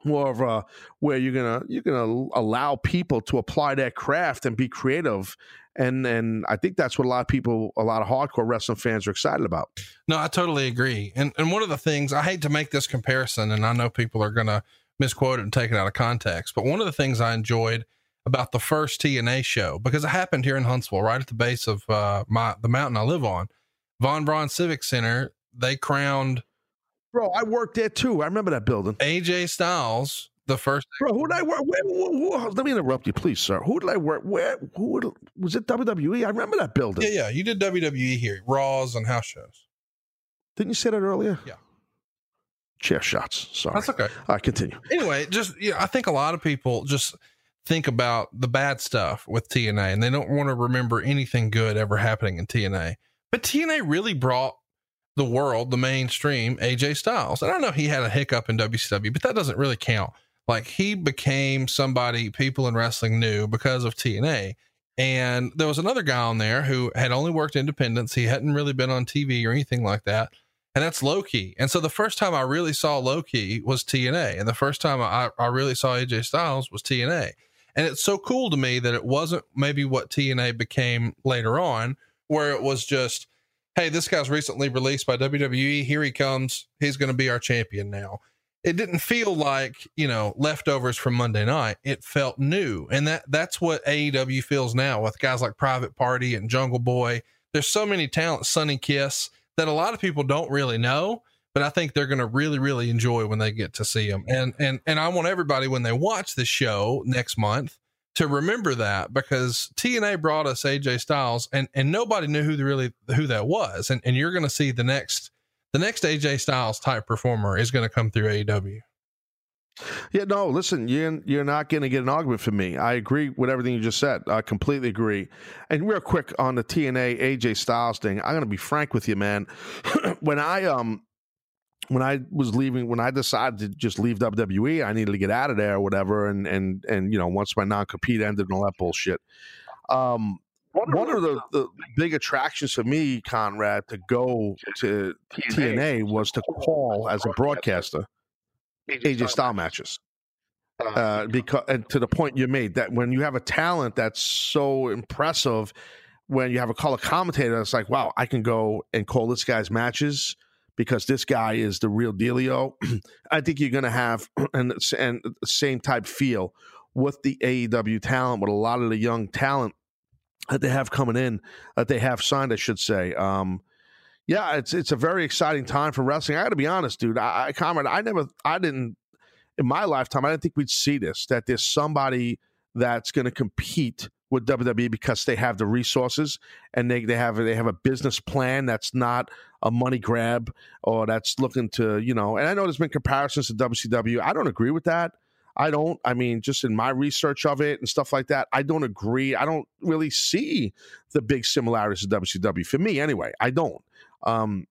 more of a where you're gonna you're gonna allow people to apply their craft and be creative and and I think that's what a lot of people a lot of hardcore wrestling fans are excited about. No, I totally agree. And and one of the things I hate to make this comparison, and I know people are gonna misquote it and taken out of context, but one of the things I enjoyed about the first TNA show because it happened here in Huntsville, right at the base of uh, my the mountain I live on, Von Braun Civic Center. They crowned Bro, I worked there too. I remember that building. AJ Styles the first. Bro, who did I work? Where, who, who, let me interrupt you, please, sir. Who did I work? Where? Who would- was it? WWE? I remember that building. Yeah, yeah, you did WWE here, Raws and house shows. Didn't you say that earlier? Yeah. Chair shots. Sorry. That's okay. All right, continue. anyway, just yeah, I think a lot of people just think about the bad stuff with TNA and they don't want to remember anything good ever happening in TNA. But TNA really brought the world, the mainstream, AJ Styles. And I know he had a hiccup in WCW, but that doesn't really count. Like he became somebody people in wrestling knew because of TNA. And there was another guy on there who had only worked independence. He hadn't really been on TV or anything like that. And that's Low Ki. And so the first time I really saw Low Ki was TNA. And the first time I, I really saw AJ Styles was TNA. And it's so cool to me that it wasn't maybe what TNA became later on, where it was just, hey, this guy's recently released by WWE. Here he comes. He's going to be our champion now. It didn't feel like, you know, leftovers from Monday night. It felt new. And that that's what AEW feels now with guys like Private Party and Jungle Boy. There's so many talents, Sonny Kiss, that a lot of people don't really know, but I think they're going to really, really enjoy when they get to see them. And and and I want everybody when they watch the show next month to remember that because TNA brought us AJ Styles and and nobody knew who the really who that was. And and you're going to see the next the next AJ Styles type performer is going to come through AEW. Yeah, no, listen, you're you're not going to get an argument from me. I agree with everything you just said. I completely agree. And real quick on the TNA AJ Styles thing, I'm going to be frank with you, man. when I um when I was leaving, when I decided to just leave WWE, I needed to get out of there or whatever. And and and you know, once my non compete ended and all that bullshit. Um, one of the, the big attractions for me, Conrad, to go to TNA was to call as a broadcaster AJ style matches. uh, because and to the point you made that when you have a talent that's so impressive, when you have a color commentator, it's like, wow, I can go and call this guy's matches because this guy is the real dealio. I think you're going to have and and same type feel with the AEW talent, with a lot of the young talent that they have coming in, that they have signed, I should say. Um, yeah, it's it's a very exciting time for wrestling. I got to be honest, dude. I, I comment. I never, I didn't in my lifetime. I didn't think we'd see this. That there's somebody that's going to compete with WWE because they have the resources and they, they have they have a business plan that's not a money grab or that's looking to you know. And I know there's been comparisons to WCW. I don't agree with that. I don't. I mean, just in my research of it and stuff like that, I don't agree. I don't really see the big similarities to WCW for me, anyway. I don't. Um,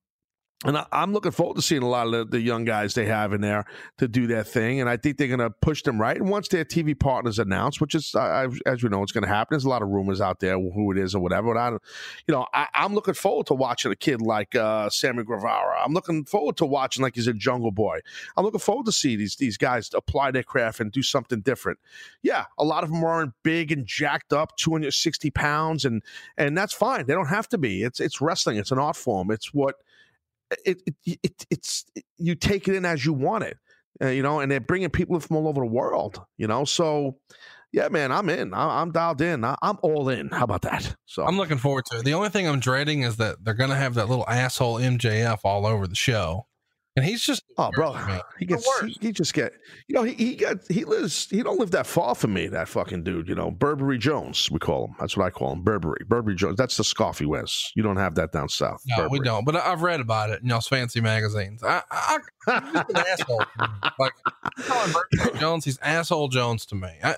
and I, am looking forward to seeing a lot of the, the, young guys they have in there to do their thing, and I think they're going to push them right. And once their TV partners announce, which is uh, as we know, it's going to happen. There's a lot of rumors out there who it is or whatever. But I, don't you know, I, am looking forward to watching a kid like uh, Sammy Guevara. I'm looking forward to watching like he's a Jungle Boy. I'm looking forward to see these these guys apply their craft and do something different. Yeah, a lot of them aren't big and jacked up, 260 pounds, and and that's fine. They don't have to be. It's it's wrestling. It's an art form. It's what it, it, it it's it, you take it in as you want it, uh, you know, and they're bringing people from all over the world, you know. So, yeah, man, I'm in. I, am dialed in. I, am all in. How about that? So I'm looking forward to it. The only thing I'm dreading is that they're going to have that little asshole MJF all over the show. And he's just oh, bro, he gets he, he, just get you know he he got he lives he don't live that far from me that fucking dude you know Burberry Jones we call him. That's what I call him Burberry Burberry Jones. That's the scarf he wears you don't have that down south no Burberry. we don't but I've read about it in y'all's fancy magazines. I, I, I'm just an asshole like calling Burberry Jones he's asshole Jones to me. I,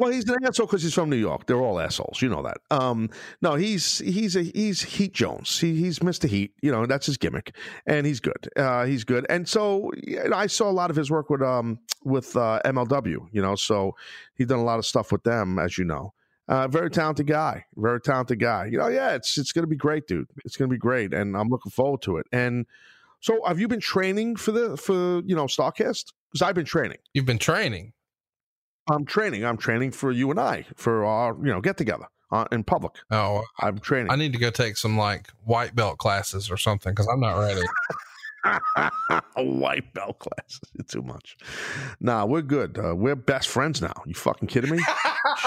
well, he's an asshole because he's from New York. They're all assholes. You know that. Um, no, he's he's a he's Heat Jones. He, he's Mr. Heat. You know that's his gimmick, and he's good. Uh, he's good. And so you know, I saw a lot of his work with um with uh, MLW. You know, so he's done a lot of stuff with them, as you know. Uh, very talented guy. Very talented guy. You know, yeah, it's it's gonna be great, dude. It's gonna be great, and I'm looking forward to it. And so, have you been training for the for you know Starrcast? Because I've been training. You've been training. I'm training. I'm training for you and I for our you know get together uh, in public. Oh, I'm training. I need to go take some like white belt classes or something because I'm not ready. white belt classes. It's too much. Nah, we're good. Uh, we're best friends now. You fucking kidding me?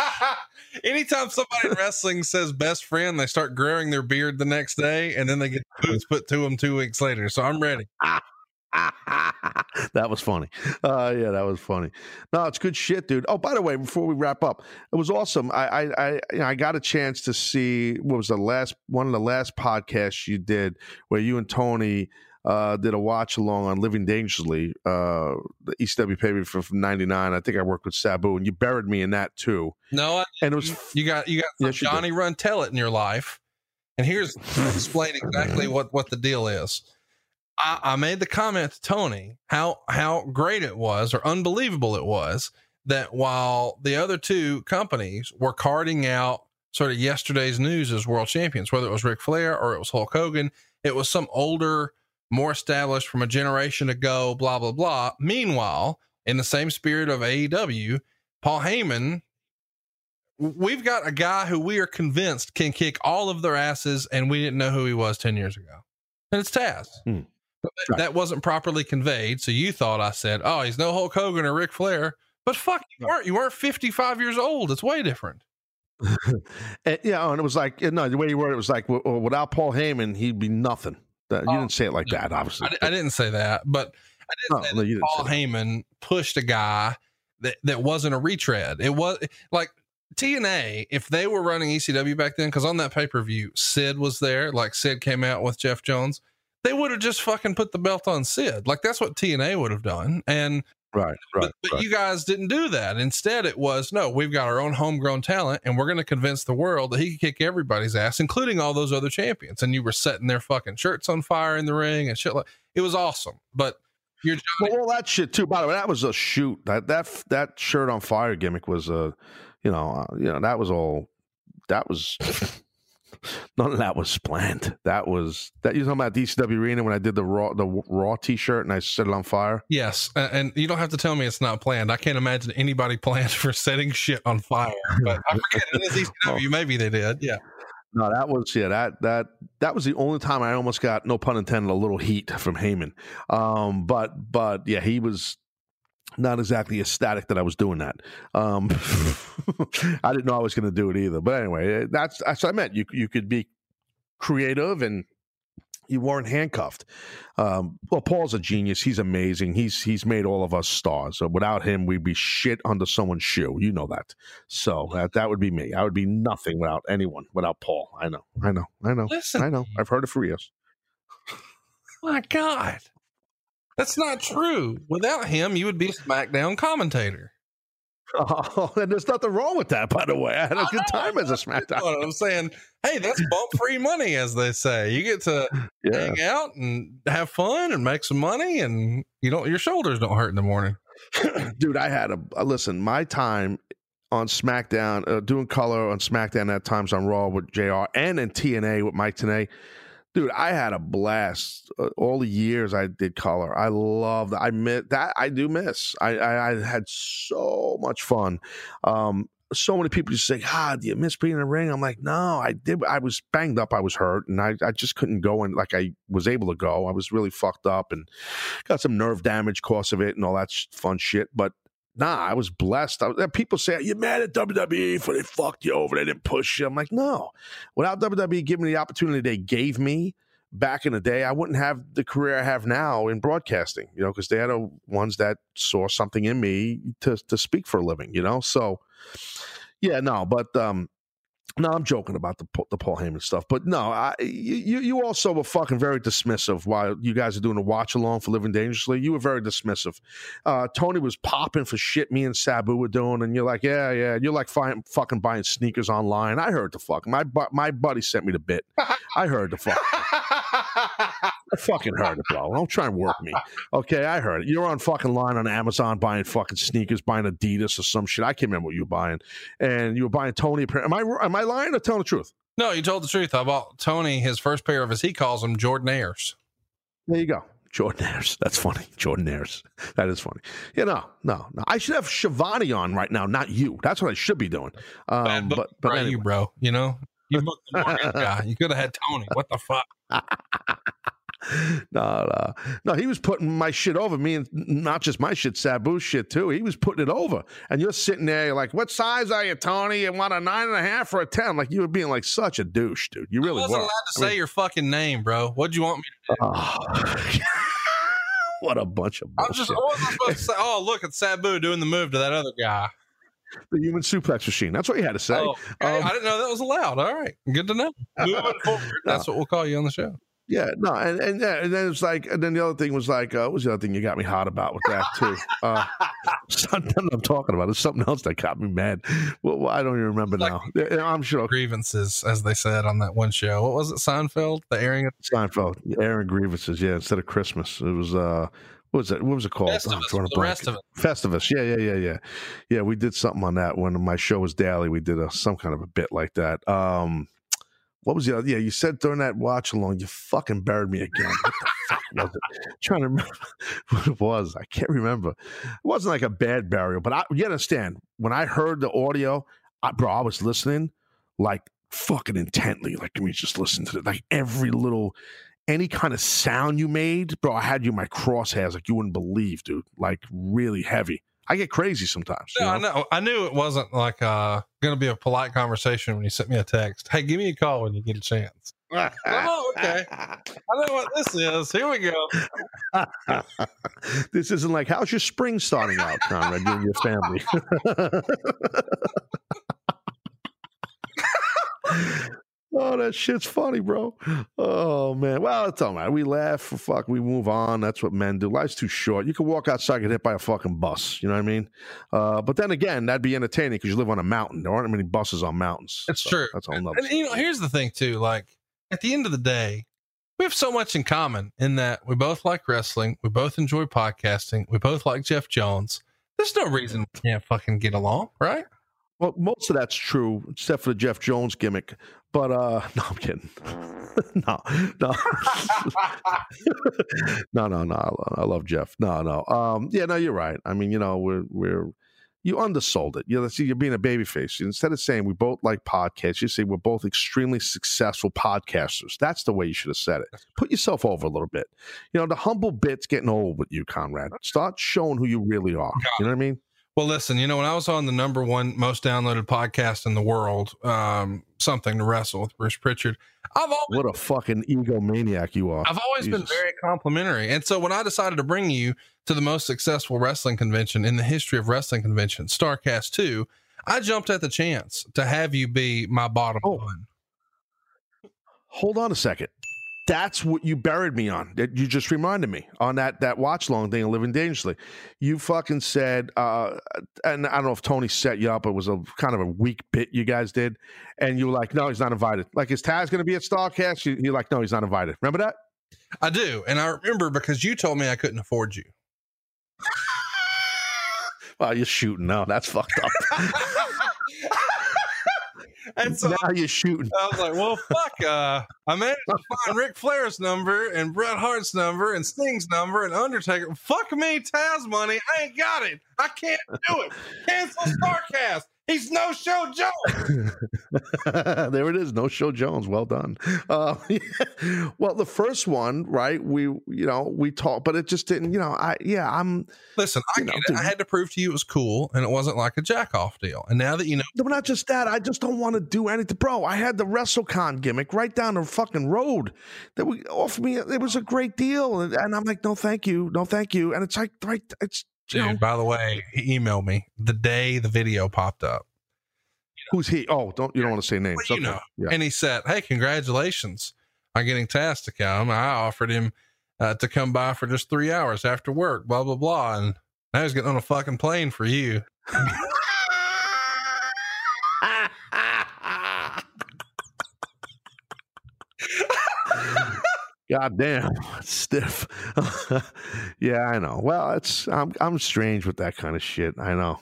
Anytime somebody in wrestling says best friend, they start growing their beard the next day, and then they get boots put to them two weeks later. So I'm ready. that was funny. Uh, yeah, that was funny. No, it's good shit, dude. Oh, by the way, before we wrap up, it was awesome. I I I, you know, I got a chance to see what was the last one of the last podcasts you did where you and Tony uh, did a watch along on Living Dangerously, uh, the ECW pay from, from '99. I think I worked with Sabu, and you buried me in that too. No, I, and it was you got you got yes, Johnny Run Tell It in your life, and here's explain exactly what what the deal is. I, I made the comment to Tony how how great it was or unbelievable it was that while the other two companies were carding out sort of yesterday's news as world champions, whether it was Ric Flair or it was Hulk Hogan, it was some older, more established from a generation ago, blah, blah, blah. Meanwhile, in the same spirit of AEW, Paul Heyman, we've got a guy who we are convinced can kick all of their asses, and we didn't know who he was 10 years ago. And it's Taz. Hmm. Right. That wasn't properly conveyed. So you thought I said, "Oh, he's no Hulk Hogan or Ric Flair," but fuck, you weren't. You weren't 55 years old. It's way different. and, yeah, and it was like no, the way you were, it was like well, without Paul Heyman, he'd be nothing. You oh, didn't say it like no, that, obviously. I, I, didn't say that, but I did no, say no, that Paul Heyman pushed a guy that that wasn't a retread. It was like TNA, if they were running ECW back then, because on that pay per view, Sid was there. Like Sid came out with Jeff Jones they would have just fucking put the belt on Sid. Like that's what TNA would have done. And right, right. But, but right. you guys didn't do that. Instead, it was no, we've got our own homegrown talent, and we're going to convince the world that he can kick everybody's ass, including all those other champions. And you were setting their fucking shirts on fire in the ring and shit like it was awesome. But you're well, well, that shit too. By the way, that was a shoot. That that that shirt on fire gimmick was a, you know, uh, you know that was all. That was none of that was planned. That was that you talking about ECW Arena when I did the raw the raw T-shirt and I set it on fire. Yes, a- and you don't have to tell me it's not planned. I can't imagine anybody planned for setting shit on fire. But I forget it is ECW. Maybe they did. Yeah. No, that was yeah that that that was the only time I almost got no pun intended a little heat from Heyman. Um, but but yeah, he was not exactly ecstatic that I was doing that. Um, I didn't know I was going to do it either. But anyway, that's that's what I meant. You you could be creative and you weren't handcuffed. Um, well, Paul's a genius. He's amazing. He's he's made all of us stars. So without him, we'd be shit under someone's shoe. You know that. So that that would be me. I would be nothing without anyone. Without Paul. I know. I know. I know. Listen, I know. I've heard it for years. my God, that's not true. Without him, you would be a SmackDown commentator. Oh, and there's nothing wrong with that, by the way. I had a I good know, time as a SmackDown. what I'm saying, hey, that's bump free money, as they say. You get to Yeah. hang out and have fun and make some money, and you don't your shoulders don't hurt in the morning. dude i had a uh, listen my time on smackdown uh, doing color on smackdown at times on raw with jr and in tna with mike Tenay. Dude i had a blast uh, all the years i did color i love that i miss that i do miss I, I i had so much fun um so many people just say, "Ah, do you miss being in the ring?" I'm like, "No, I did. I was banged up. I was hurt, and I, I just couldn't go And like I was able to go. I was really fucked up and got some nerve damage cause of it and all that sh- fun shit. But nah, I was blessed. I, was- people say you're mad at WWE for they fucked you over, they didn't push you. I'm like, no. Without WWE giving me the opportunity they gave me back in the day, I wouldn't have the career I have now in broadcasting. You know, because they are the ones that saw something in me to to speak for a living. You know, so yeah, no, but um. No, I'm joking about the Paul- the Paul Heyman stuff, but no, I, you you also were fucking very dismissive while you guys are doing a watch along for Living Dangerously. You were very dismissive. Uh, Tony was popping for shit me and Sabu were doing, and you're like, yeah, yeah. You're like fi- fucking buying sneakers online. I heard the fuck. My my buddy sent me the bit. I heard the fuck. I fucking heard it, bro. Don't try and work me. Okay, I heard it. You're on fucking line on Amazon buying fucking sneakers, buying Adidas or some shit. I can't remember what you were buying, and you were buying Tony. a Am I am I lying or telling the truth? No, you told the truth. I bought Tony his first pair of, as he calls them, Jordan Airs. There you go. Jordan Ayers. That's funny. Jordan Ayers. That is funny. You know, no, no. I should have Schiavone on right now, not you. That's what I should be doing. Um, Bad but but anyway. you, bro. You know, you booked the guy. You could have had Tony. What the fuck? no, no, no. He was putting my shit over me, and not just my shit, Sabu's shit too. He was putting it over, and you're sitting there you're like, "What size are you, Tony? You want a nine and a half or a ten? Like you were being like such a douche, dude. You I really wasn't were. allowed to I say mean- your fucking name, bro. What'd you want me to do? Oh. what a bunch of I bullshit. was just, I wasn't supposed to say, oh, look, it's Sabu doing the move to that other guy. the human suplex machine. That's what you had to say. Oh, okay. Um, I didn't know that was allowed. All right. Good to know. Moving forward, that's what we'll call you on the show. Yeah, no, and and, yeah, and then it's like, and then the other thing was like, uh, what was the other thing you got me hot about with that too? Uh, something I'm talking about. It's something else that got me mad. Well, I don't even remember Like- now. I'm sure Grievances, as they said on that one show. What was it? Seinfeld? The airing of Seinfeld, Aaron Grievances. Yeah, instead of Christmas, it was uh, what was it? What was it called? Festivus, Oh, I'm drawing a the rest of it. Festivus. Yeah, yeah, yeah, yeah, yeah. We did something on that when my show was daily. We did a, some kind of a bit like that. Um, what was the other? Yeah, you said during that watch along, you fucking buried me again. What the fuck was it? trying to remember what it was. I can't remember. It wasn't like a bad burial, but I you understand when I heard the audio, I, bro, I was listening like fucking intently. Like, let me just listen to it. Like every little any kind of sound you made, bro, I had you in my crosshairs like you wouldn't believe, dude. Like really heavy. I get crazy sometimes. you No, I know? know. I knew it wasn't like uh going to be a polite conversation when you sent me a text. Hey, give me a call when you get a chance. Oh, okay. I know what this is. Here we go. this isn't like how's your spring starting out, Conrad, you and your family. oh, that shit's funny, bro. Oh man. Well, it's all right. We laugh, fuck, we move on. That's what men do. Life's too short. You can walk outside, get hit by a fucking bus. You know what I mean? Uh, but then again, that'd be entertaining because you live on a mountain. There aren't many buses on mountains. That's So true. That's all. And, and, you know, here's the thing too. Like at the end of the day, we have so much in common in that we both like wrestling, we both enjoy podcasting, we both like Jeff Jones. There's no reason we can't fucking get along, right? Well, most of that's true, except for the Jeff Jones gimmick. But uh, no, I'm kidding. no, no, no, no, no. I I love Jeff. No, no. Um, yeah, no, you're right. I mean, you know, we're we're you undersold it. You know, see, you're being a babyface. Instead of saying we both like podcasts, you say we're both extremely successful podcasters. That's the way you should have said it. Put yourself over a little bit. You know, the humble bit's getting old with you, Conrad. Start showing who you really are. You know what I mean? Well, listen, you know, when I was on the number one most downloaded podcast in the world, um, something to wrestle with Bruce Prichard, I've always, What a fucking egomaniac you are. I've always been very complimentary. And so when I decided to bring you to the most successful wrestling convention in the history of wrestling conventions, Starrcast 2, I jumped at the chance to have you be my bottom Oh. one. Hold on a second. That's what you buried me on. That you just reminded me on that that watch long thing of living dangerously. You fucking said, uh, and I don't know if Tony set you up. It was a kind of a weak bit you guys did, and you were like, "No, he's not invited." Like, is Taz going to be at Starrcast? You- You're like, "No, he's not invited." Remember that? I do. And I remember because you told me I couldn't afford you. Well, you're shooting now. That's fucked up. And so now you're shooting. I was like, well, fuck. Uh, I managed to find Ric Flair's number and Bret Hart's number and Sting's number and Undertaker. Fuck me, Taz money. I ain't got it. I can't do it. Cancel Starrcast. He's no show Jones. there it is. No show Jones. Well done. Uh, well, the first one, right? We, you know, we talked, but it just didn't, you know, I, yeah, I'm, Listen, I know, dude. I had to prove to you it was cool and it wasn't like a jack off deal. And now that you know, no, not just that. I just don't want to do anything. Bro, I had the WrestleCon gimmick right down the fucking road that we offered me. It was a great deal. And, and I'm like, no, thank you. No, thank you. And it's like, right, it's, dude, know, by the way, he emailed me the day the video popped up. who's he? Oh, don't, you don't want to say names. Well, you Okay. know. Yeah. And he said, Hey, congratulations on getting Taz to come. I offered him uh, to come by for just three hours after work, blah, blah, blah. And now he's getting on a fucking plane for you. God damn, stiff. yeah, I know. Well, it's I'm I'm strange with that kind of shit. I know.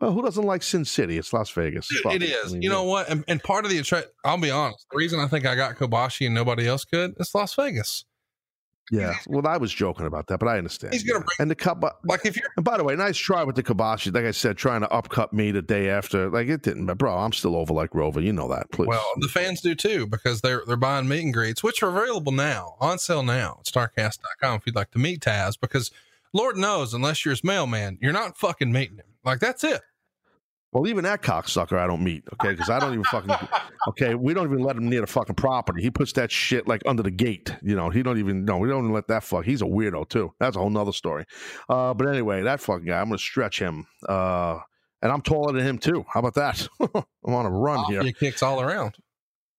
Well, who doesn't like Sin City? It's Las Vegas. Dude, Fuck it I is. mean, you know what? And, and part of the attract, I'll be honest, the reason I think I got Kobashi and nobody else could is Las Vegas. Yeah. Well, I was joking about that, but I understand. He's gonna yeah. and the cup. Like if you're, And by the way, nice try with the Kobashi. Like I said, trying to upcut me the day after. Like it didn't. But bro, I'm still over like Rover. You know that. Please. well, the fans do too because they're they're buying meet and greets, which are available now on sale now at starrcast.com if you'd like to meet Taz. Because Lord knows, unless you're his mailman, you're not fucking meeting him. Like that's it. Well, even that cocksucker I don't meet, okay? Because I don't even fucking, okay? We don't even let him near the fucking property. He puts that shit like under the gate. You know, he don't even, no, we don't even let that fuck. He's a weirdo too. That's a whole nother story. Uh, but anyway, that fucking guy, I'm going to stretch him. Uh, and I'm taller than him too. How about that? I'm on a run here. Mafia kicks all around.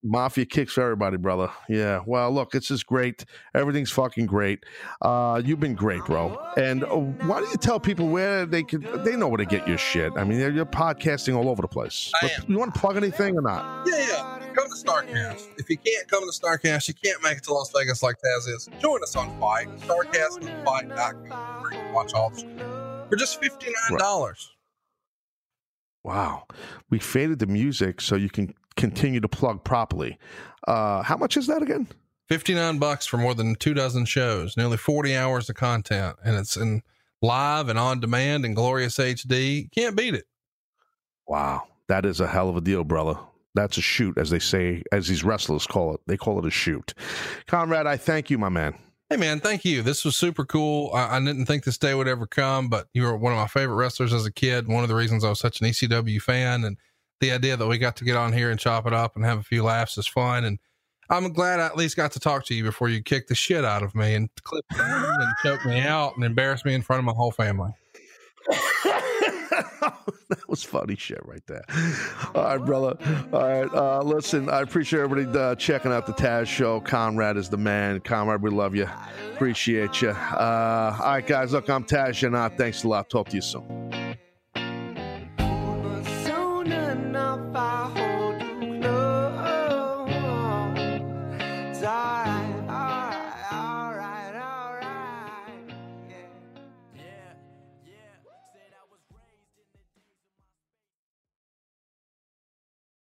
Mafia kicks for everybody, brother. Yeah. Well, look, it's just great. Everything's fucking great. Uh, you've been great, bro. And uh, why don't you tell people where they can? They know where to get your shit. I mean, you're, you're podcasting all over the place. You want to plug anything or not? Yeah, yeah. Come to Starrcast. If you can't come to Starrcast, you can't make it to Las Vegas like Taz is. Join us on FITE, StarcastFight.com, where you can watch all the for just $59. Wow. We faded the music so you can continue to plug properly. Uh, how much is that again? 59 bucks for more than two dozen shows, nearly 40 hours of content, and it's in live and on demand and glorious HD. Can't beat it. Wow. That is a hell of a deal, brother. That's a shoot, as they say, as these wrestlers call it. They call it a shoot. Conrad, I thank you, my man. Hey man, thank you. This was super cool. I, I didn't think this day would ever come, but you were one of my favorite wrestlers as a kid. One of the reasons I was such an ECW fan, and the idea that we got to get on here and chop it up and have a few laughs is fun. And I'm glad I at least got to talk to you before you kicked the shit out of me and clip me and choke me out and embarrass me in front of my whole family. that was funny shit right there. All right, brother. All right. Uh, listen, I appreciate everybody uh, checking out the Taz show. Conrad is the man. Conrad, we love you. Appreciate you. Uh, all right, guys. Look, I'm Taz Janot. Thanks a lot. Talk to you. Soon